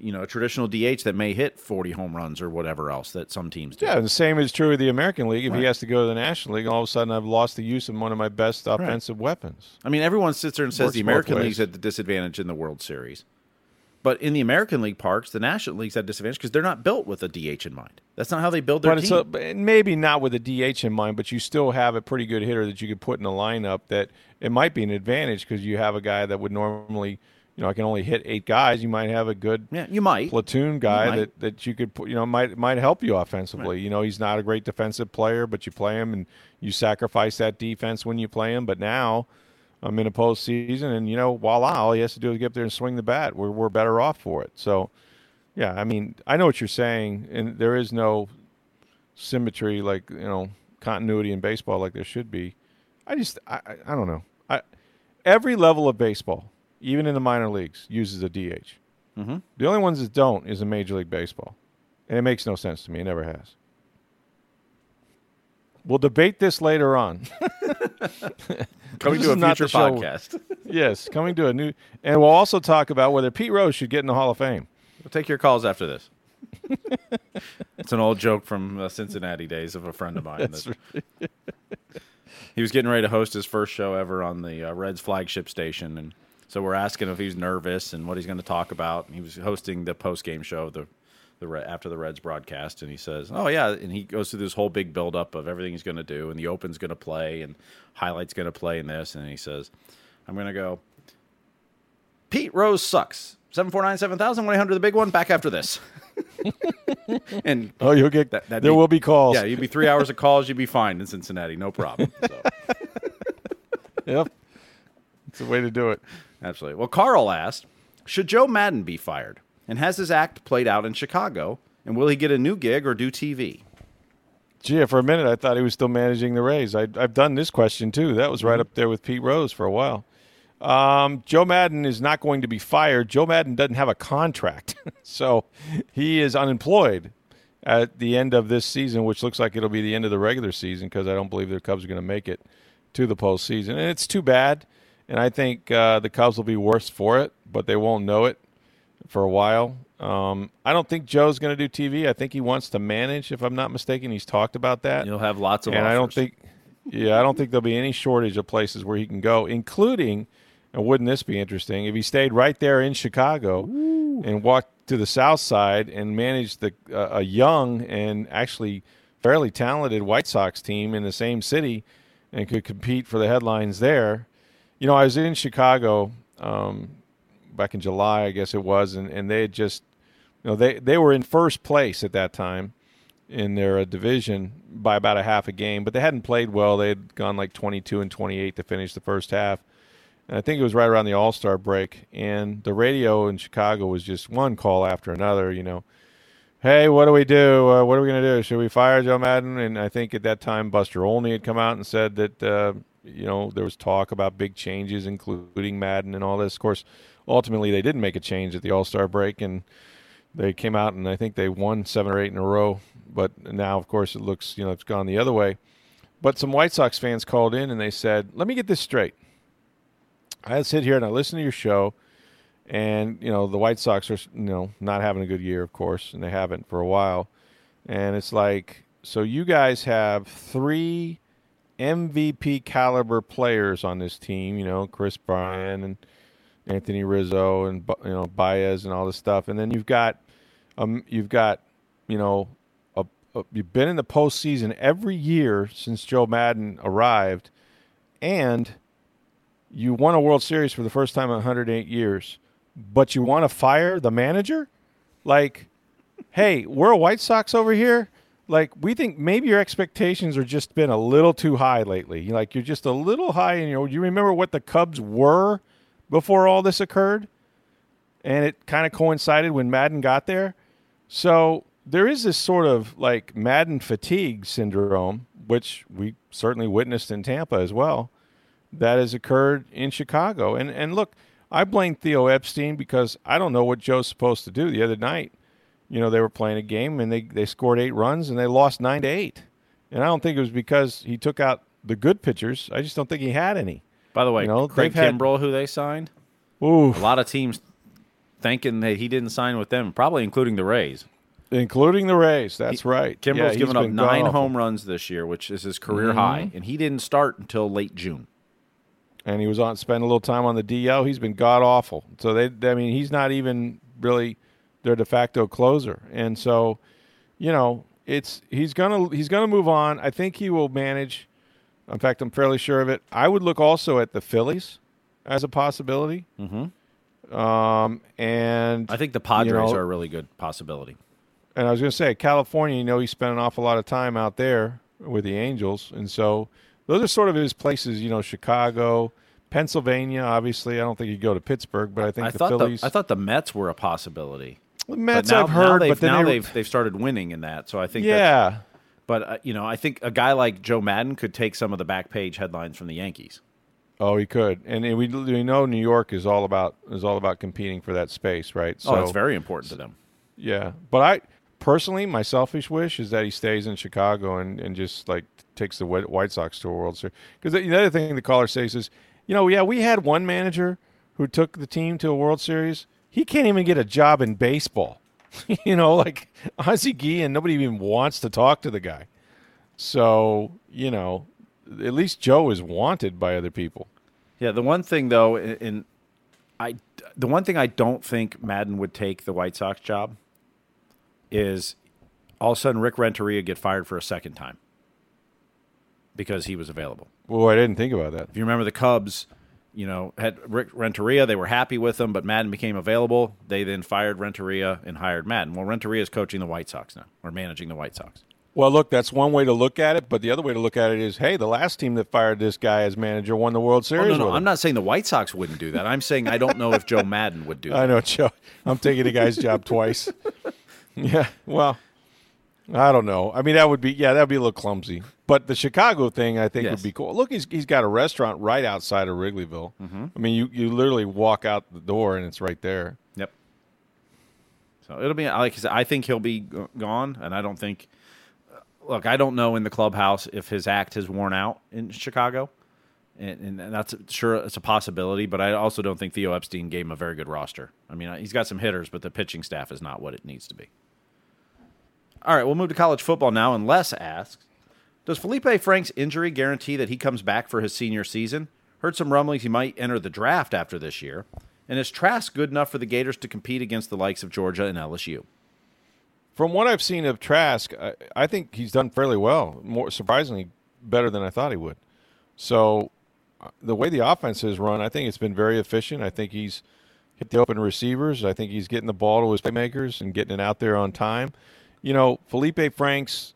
you know a traditional DH that may hit 40 home runs or whatever else that some teams do. Yeah, and the same is true of the American League. If he has to go to the National League, all of a sudden I've lost the use of one of my best offensive weapons. I mean, everyone sits there and says Works the American. League's at the disadvantage in the World Series. But in the American League parks, the National League's at disadvantage because they're not built with a DH in mind. That's not how they build their But team. a, maybe not with a DH in mind, but you still have a pretty good hitter that you could put in a lineup that it might be an advantage because you have a guy that would normally, you know, I can only hit eight guys. You might have a good yeah, you might. platoon guy might. that, that you could you know, might might help you offensively. You know, he's not a great defensive player, but you play him and you sacrifice that defense when you play him. But now I'm in a postseason, and you know, voila, all he has to do is get up there and swing the bat. We're we're better off for it. So, yeah, I mean, I know what you're saying, and there is no symmetry like you know continuity in baseball like there should be. I just I I, I don't know. I every level of baseball, even in the minor leagues, uses a DH. Mm-hmm. The only ones that don't is in Major League Baseball, and it makes no sense to me. It never has. We'll debate this later on. (laughs) Coming This to a future podcast. (laughs) yes, coming to a new, and we'll also talk about whether Pete Rose should get in the Hall of Fame. We'll take your calls after this. (laughs) it's an old joke from uh, Cincinnati days of a friend of mine. That's that- he was getting ready to host his first show ever on the uh, Reds flagship station, and so we're asking if he's nervous and what he's going to talk about. And he was hosting the post game show of the the after the Reds broadcast, and he says, "Oh yeah," and he goes through this whole big buildup of everything he's going to do, and the Open's going to play, and highlights going to play in this, and he says, "I'm going to go." Pete Rose sucks. Seven four nine seven thousand one hundred. The big one. Back after this. (laughs) and Oh, you'll get That- there be- will be calls. yeah, you'd be three hours of calls. You'd be fine in Cincinnati, no problem. So, (laughs) Yep. It's a way to do it. Absolutely. Well, Carl asked, should Joe Maddon be fired? And has his act played out in Chicago? And will he get a new gig or do TV? Gee, for a minute I thought he was still managing the Rays. I, I've done this question too. That was right Mm-hmm. up there with Pete Rose for a while. Um, Joe Maddon is not going to be fired. Joe Maddon doesn't have a contract, (laughs) so he is unemployed at the end of this season, which looks like it'll be the end of the regular season because I don't believe the Cubs are going to make it to the postseason, and it's too bad. And I think uh, the Cubs will be worse for it, but they won't know it for a while. Um, I don't think Joe's going to do TV. I think he wants to manage, if I'm not mistaken. He's talked about that. You'll have lots of and I don't think, yeah, I don't think there'll be any shortage of places where he can go, including, and wouldn't this be interesting if he stayed right there in Chicago and walked to the South Side and managed the uh, a young and actually fairly talented White Sox team in the same city and could compete for the headlines there. You know, I was in Chicago um, back in July, I guess it was, and, and they had just, you know, they, they were in first place at that time in their uh, division by about a half a game, but they hadn't played well. They had gone like 22 and 28 to finish the first half. And I think it was right around the All Star break, and the radio in Chicago was just one call after another. You know, hey, what do we do? Uh, what are we going to do? Should we fire Joe Maddon? And I think at that time Buster Olney had come out and said that uh, you know there was talk about big changes, including Maddon and all this. Of course, ultimately they didn't make a change at the All Star break, and they came out and I think they won seven or eight in a row. But now, of course, it looks you know it's gone the other way. But some White Sox fans called in and they said, "Let me get this straight. I sit here and I listen to your show, and you know the White Sox are you know not having a good year, of course, and they haven't for a while. And it's like, so you guys have three MVP caliber players on this team. You know, Kris Bryant and Anthony Rizzo and you know Baez and all this stuff, and then you've got um you've got you know a, a, you've been in the postseason every year since Joe Maddon arrived, and you won a World Series for the first time in 108 years, but you want to fire the manager? Like, hey, we're a White Sox over here. Like, we think maybe your expectations are just been a little too high lately. Like, you're just a little high in your. You remember what the Cubs were before all this occurred, and it kind of coincided when Maddon got there. So there is this sort of like Maddon fatigue syndrome, which we certainly witnessed in Tampa as well that has occurred in Chicago. And and look, I blame Theo Epstein because I don't know what Joe's supposed to do. The other night, you know, they were playing a game and they, they scored eight runs and they lost nine to eight. And I don't think it was because he took out the good pitchers. I just don't think he had any. By the way, You know, Craig they've had- who they signed, Ooh, a lot of teams thinking that he didn't sign with them, probably including the Rays. including the Rays. That's right. Kimbrel's Yeah, given up nine home runs this year, which is his career Mm-hmm. high, and he didn't start until late June. and he was on spend a little time on the DL. He's been god awful. So they, I mean, he's not even really their de facto closer, and so, you know, it's he's gonna he's gonna move on. I think he will manage. In fact, I'm fairly sure of it. I would look also at the Phillies as a possibility. Mm-hmm. Um, and I think the Padres know- are a really good possibility. and I was going to say California. You know, he spent an awful lot of time out there with the Angels, and so those are sort of his places. You know, Chicago, Pennsylvania. Obviously, I don't think he'd go to Pittsburgh, but I think I the Phillies. the, I thought the Mets were a possibility. Mets, now, I've heard, but then now they, they've they've started winning in that. So I think yeah. But uh, you know, I think a guy like Joe Maddon could take some of the back page headlines from the Yankees. Oh, he could, and, and we we know New York is all about is all about competing for that space, right? oh, it's very important to them. Yeah, but I personally, my selfish wish is that he stays in Chicago and, and just like takes the White White Sox to a World Series. Because the other thing the caller says is, you know, yeah, we had one manager who took the team to a World Series, he can't even get a job in baseball. (laughs) you know, like Ozzie Guillen, nobody even wants to talk to the guy. So, you know, at least Joe is wanted by other people. Yeah, the one thing though, in, in I the one thing I don't think Maddon would take the White Sox job is all of a sudden Rick Renteria get fired for a second time because he was available. Well, I didn't think about that. If you remember the Cubs, you know, had Rick Renteria, they were happy with him, but Maddon became available. They then fired Renteria and hired Maddon. Well, Renteria is coaching the White Sox now, or managing the White Sox. Well, look, that's one way to look at it, but the other way to look at it is, hey, the last team that fired this guy as manager won the World Series. Oh, no, no, I'm not saying the White Sox wouldn't do that. I'm saying I don't know if Joe Maddon would do (laughs) that. I know, Joe. I'm taking a guy's job twice. (laughs) Yeah, well, I don't know. I mean, that would be yeah, that would be a little clumsy. But the Chicago thing, I think, Yes. would be cool. Look, he's he's got a restaurant right outside of Wrigleyville. Mm-hmm. I mean, you you literally walk out the door and it's right there. Yep. So it'll be like I said. I think he'll be gone, and I don't think. Look, I don't know in the clubhouse if his act has worn out in Chicago, and, and that's sure it's a possibility. But I also don't think Theo Epstein gave him a very good roster. I mean, he's got some hitters, but the pitching staff is not what it needs to be. All right, we'll move to college football now. And Les asks, does Felipe Frank's injury guarantee that he comes back for his senior season? Heard some rumblings he might enter the draft after this year. And is Trask good enough for the Gators to compete against the likes of Georgia and LSU? From what I've seen of Trask, I, I think he's done fairly well. More surprisingly, better than I thought he would. So, uh, the way the offense is run, I think it's been very efficient. I think he's hit the open receivers. I think he's getting the ball to his playmakers and getting it out there on time. You know, Felipe Franks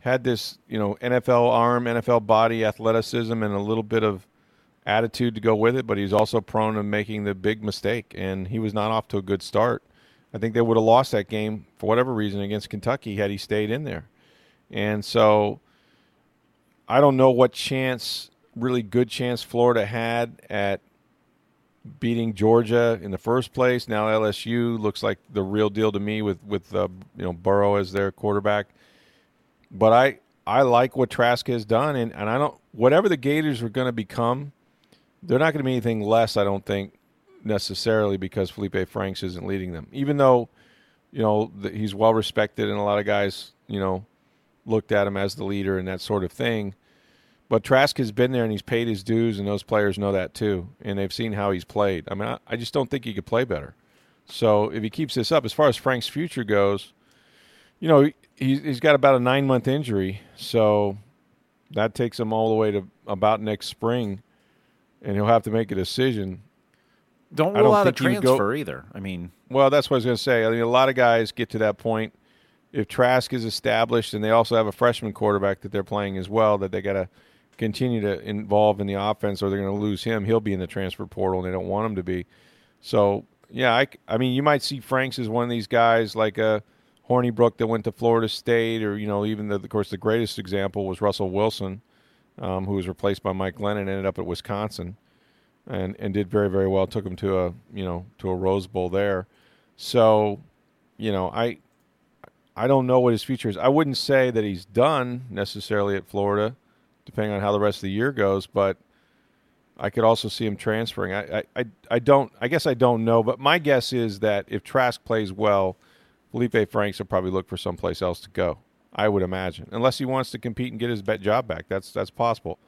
had this, you know, NFL arm, NFL body, athleticism, and a little bit of attitude to go with it, but he's also prone to making the big mistake, and he was not off to a good start. I think they would have lost that game for whatever reason against Kentucky had he stayed in there. And so I don't know what chance, really good chance Florida had at beating Georgia in the first place. Now LSU looks like the real deal to me with with uh, you know Burrow as their quarterback. But I I like what Trask has done, and, and I don't whatever the Gators are going to become, they're not going to be anything less. I don't think necessarily because Felipe Franks isn't leading them, even though you know he's well respected and a lot of guys you know looked at him as the leader and that sort of thing. But Trask has been there and he's paid his dues, and those players know that too, and they've seen how he's played. I mean, I, I just don't think he could play better. So if he keeps this up, as far as Frank's future goes, you know, he's he's got about a nine month injury, so that takes him all the way to about next spring, and he'll have to make a decision. Don't rule don't out a transfer either. I mean, Well, that's what I was going to say. I mean, a lot of guys get to that point. If Trask is established, and they also have a freshman quarterback that they're playing as well, that they got to continue to involve in the offense, or they're going to lose him. He'll be in the transfer portal, and they don't want him to be. So, yeah, I, I mean, you might see Franks as one of these guys like a Hornibrook that went to Florida State, or you know, even the, of course the greatest example was Russell Wilson, um, who was replaced by Mike Glennon, ended up at Wisconsin and and did very very well. Took him to a you know to a Rose Bowl there. So, you know, I I don't know what his future is. I wouldn't say that he's done necessarily at Florida, depending on how the rest of the year goes. But I could also see him transferring. I I, I, don't. I guess I don't know. But my guess is that if Trask plays well, Felipe Franks will probably look for someplace else to go. I would imagine, unless he wants to compete and get his bet job back. That's that's possible.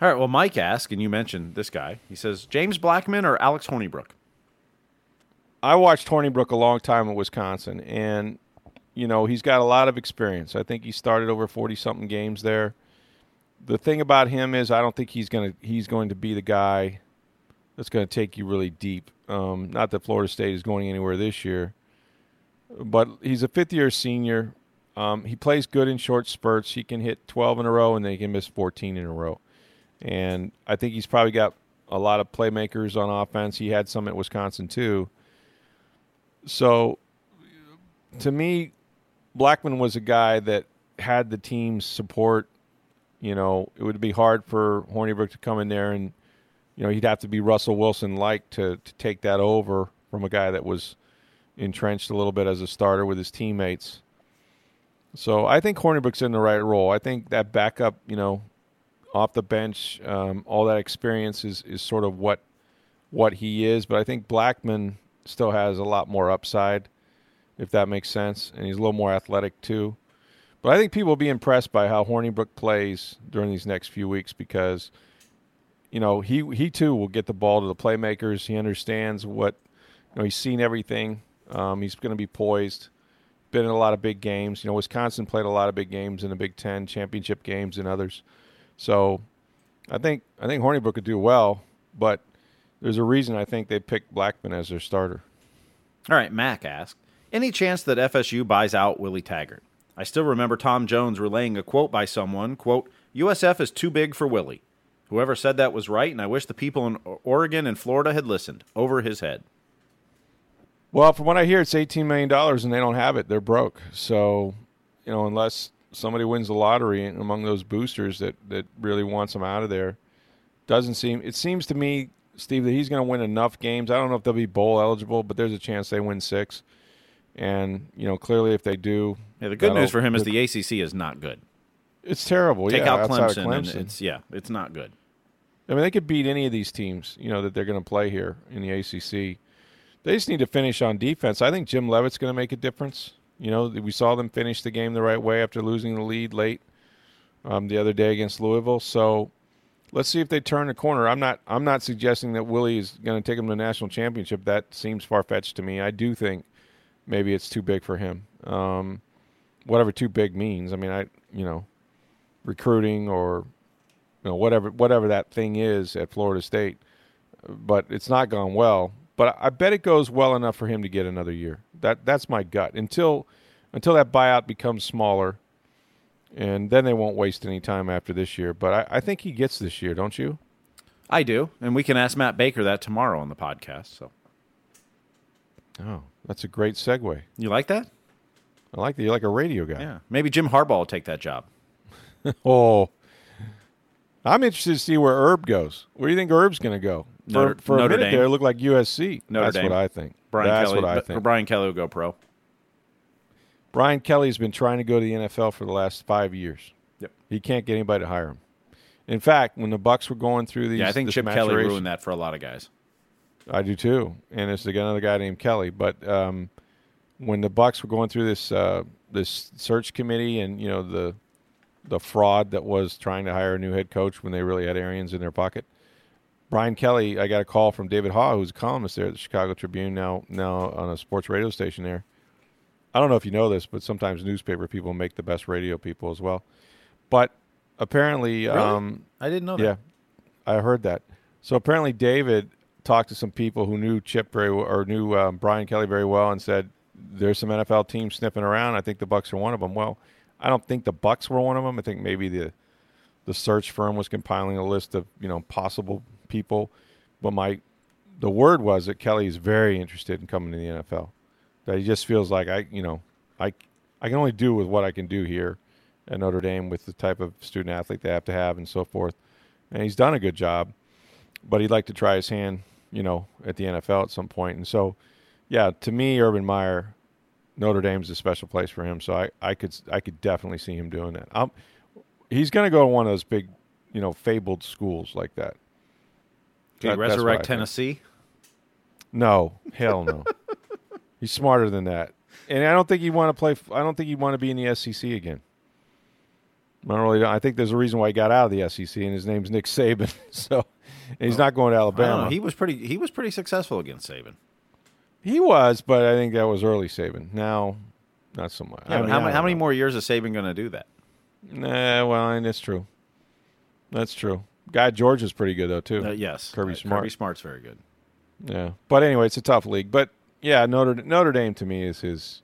all right. Well, Mike asked, and you mentioned this guy. He says James Blackman or Alex Hornibrook. I watched Hornibrook a long time in Wisconsin, and you know he's got a lot of experience. I think he started over forty something games there. The thing about him is, I don't think he's gonna he's going to be the guy that's going to take you really deep. Um, not that Florida State is going anywhere this year, but he's a fifth year senior. Um, he plays good in short spurts. He can hit twelve in a row, and then he can miss fourteen in a row. And I think he's probably got a lot of playmakers on offense. He had some at Wisconsin too. So, to me, Blackman was a guy that had the team's support. You know, it would be hard for Hornibrook to come in there and, you know, he'd have to be Russell Wilson like to, to take that over from a guy that was entrenched a little bit as a starter with his teammates. So I think Hornibrook's in the right role. I think that backup, you know, off the bench, um, all that experience is, is sort of what what he is. But I think Blackman still has a lot more upside, if that makes sense, and he's a little more athletic too. But I think people will be impressed by how Hornibrook plays during these next few weeks because, you know, he he too will get the ball to the playmakers. He understands what, you know, he's seen everything. Um, he's going to be poised. Been in a lot of big games. You know, Wisconsin played a lot of big games in the Big Ten championship games and others. So, I think I think Hornibrook could do well, but there's a reason I think they picked Blackman as their starter. All right, Mac asked, any chance that FSU buys out Willie Taggart? I still remember Tom Jones relaying a quote by someone, quote, USF is too big for Willie. Whoever said that was right, and I wish the people in Oregon and Florida had listened. Over his head. Well, from what I hear, it's $18 million and they don't have it. They're broke. So, you know, unless somebody wins the lottery among those boosters that, that really wants them out of there, doesn't seem, it seems to me, Steve, that he's going to win enough games. I don't know if they'll be bowl eligible, but there's a chance they win six. And, you know, clearly if they do, yeah, the good news for him is the ACC is not good. It's terrible. Take yeah, out Clemson, and it's yeah, it's not good. I mean, they could beat any of these teams, you know, that they're going to play here in the ACC. They just need to finish on defense. I think Jim Leavitt's going to make a difference. You know, we saw them finish the game the right way after losing the lead late um, the other day against Louisville. So let's see if they turn the corner. I'm not. I'm not suggesting that Willie is going to take them to the national championship. That seems far fetched to me. I do think maybe it's too big for him. Um, whatever too big means. I mean, I you know, recruiting or you know whatever whatever that thing is at Florida State, but it's not gone well. But I bet it goes well enough for him to get another year. That that's my gut. Until until that buyout becomes smaller, and then they won't waste any time after this year. But I, I think he gets this year, don't you? I do, and we can ask Matt Baker that tomorrow on the podcast. So, oh, that's a great segue. You like that? I like that. You're like a radio guy. Yeah, maybe Jim Harbaugh will take that job. (laughs) oh, I'm interested to see where Herb goes. Where do you think Herb's going to go? For, Notre- for a Notre minute Dame. there, it looked like USC. Notre That's Dame. what I think. Brian That's Kelly, what I think. Brian Kelly will go pro. Brian Kelly's been trying to go to the NFL for the last five years. Yep. He can't get anybody to hire him. In fact, when the Bucs were going through these, Yeah, I think Chip Kelly ruined that for a lot of guys. I do too, and it's again another guy named Kelly. But um, when the Bucs were going through this uh, this search committee, and you know the the fraud that was trying to hire a new head coach when they really had Arians in their pocket, Brian Kelly. I got a call from David Haugh, who's a columnist there at the Chicago Tribune, now now on a sports radio station there. I don't know if you know this, but sometimes newspaper people make the best radio people as well. But apparently, um, I didn't know that. yeah, I heard that. So apparently, David talked to some people who knew Chip very well, or knew um, Brian Kelly very well, and said there's some NFL teams sniffing around. I think the Bucs are one of them. Well, I don't think the Bucs were one of them. I think maybe the the search firm was compiling a list of you know possible people. But my the word was that Kelly is very interested in coming to the NFL. That he just feels like I you know I I can only do with what I can do here at Notre Dame with the type of student athlete they have to have and so forth. And he's done a good job, but he'd like to try his hand, you know, at the NFL at some point. And so, yeah, to me, Urban Meyer, Notre Dame's a special place for him. So I, I could I could definitely see him doing that. Um, he's going to go to one of those big, you know, fabled schools like that. Can That- you that's what resurrect. Tennessee? No, hell no. (laughs) he's smarter than that, and I don't think he'd want to play. I don't think he'd want to be in the SEC again. I don't really. I think there's a reason why he got out of the SEC, and his name's Nick Saban. (laughs) So he's not going to Alabama. He was pretty. He was pretty successful against Saban. He was, but I think that was early Saban. Now, not so much. Yeah, I mean, how, I many- how many know. more years is Saban going to do that? Nah, well, and it's true. That's true. Guy George is pretty good though too. Uh, yes, Kirby Uh, Smart. Kirby Smart's very good. Yeah, but anyway, it's a tough league. But yeah, Notre Notre Dame to me is his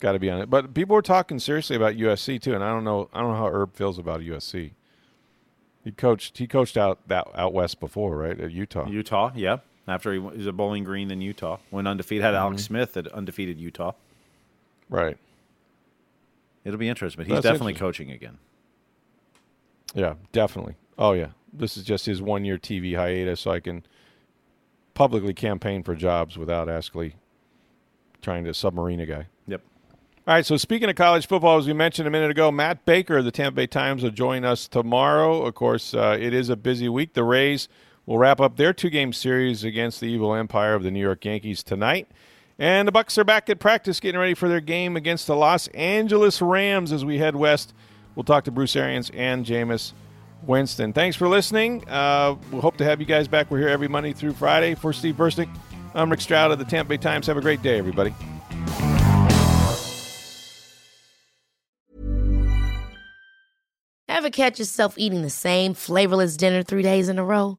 got to be on it. But people were talking seriously about USC too, and I don't know. I don't know how Herb feels about USC. He coached. He coached out that out west before, right? At Utah. Utah, yeah. After he was at Bowling Green in Utah, went undefeated. Had Mm-hmm. Alex Smith at undefeated Utah. Right. It'll be interesting, but he's That's definitely coaching again. Yeah, definitely. Oh yeah, this is just his one year TV hiatus, so I can publicly campaign for jobs without actually trying to submarine a guy. Yep. All right, so speaking of college football, as we mentioned a minute ago, Matt Baker of the Tampa Bay Times will join us tomorrow. Of course, uh, it is a busy week. The Rays will wrap up their two-game series against the evil empire of the New York Yankees tonight. And the Bucs are back at practice getting ready for their game against the Los Angeles Rams as we head west. We'll talk to Bruce Arians and Jameis Winston. Thanks for listening. Uh, we'll hope to have you guys back. We're here every Monday through Friday. For Steve Burstick, I'm Rick Stroud of the Tampa Bay Times. Have a great day, everybody. Ever catch yourself eating the same flavorless dinner three days in a row?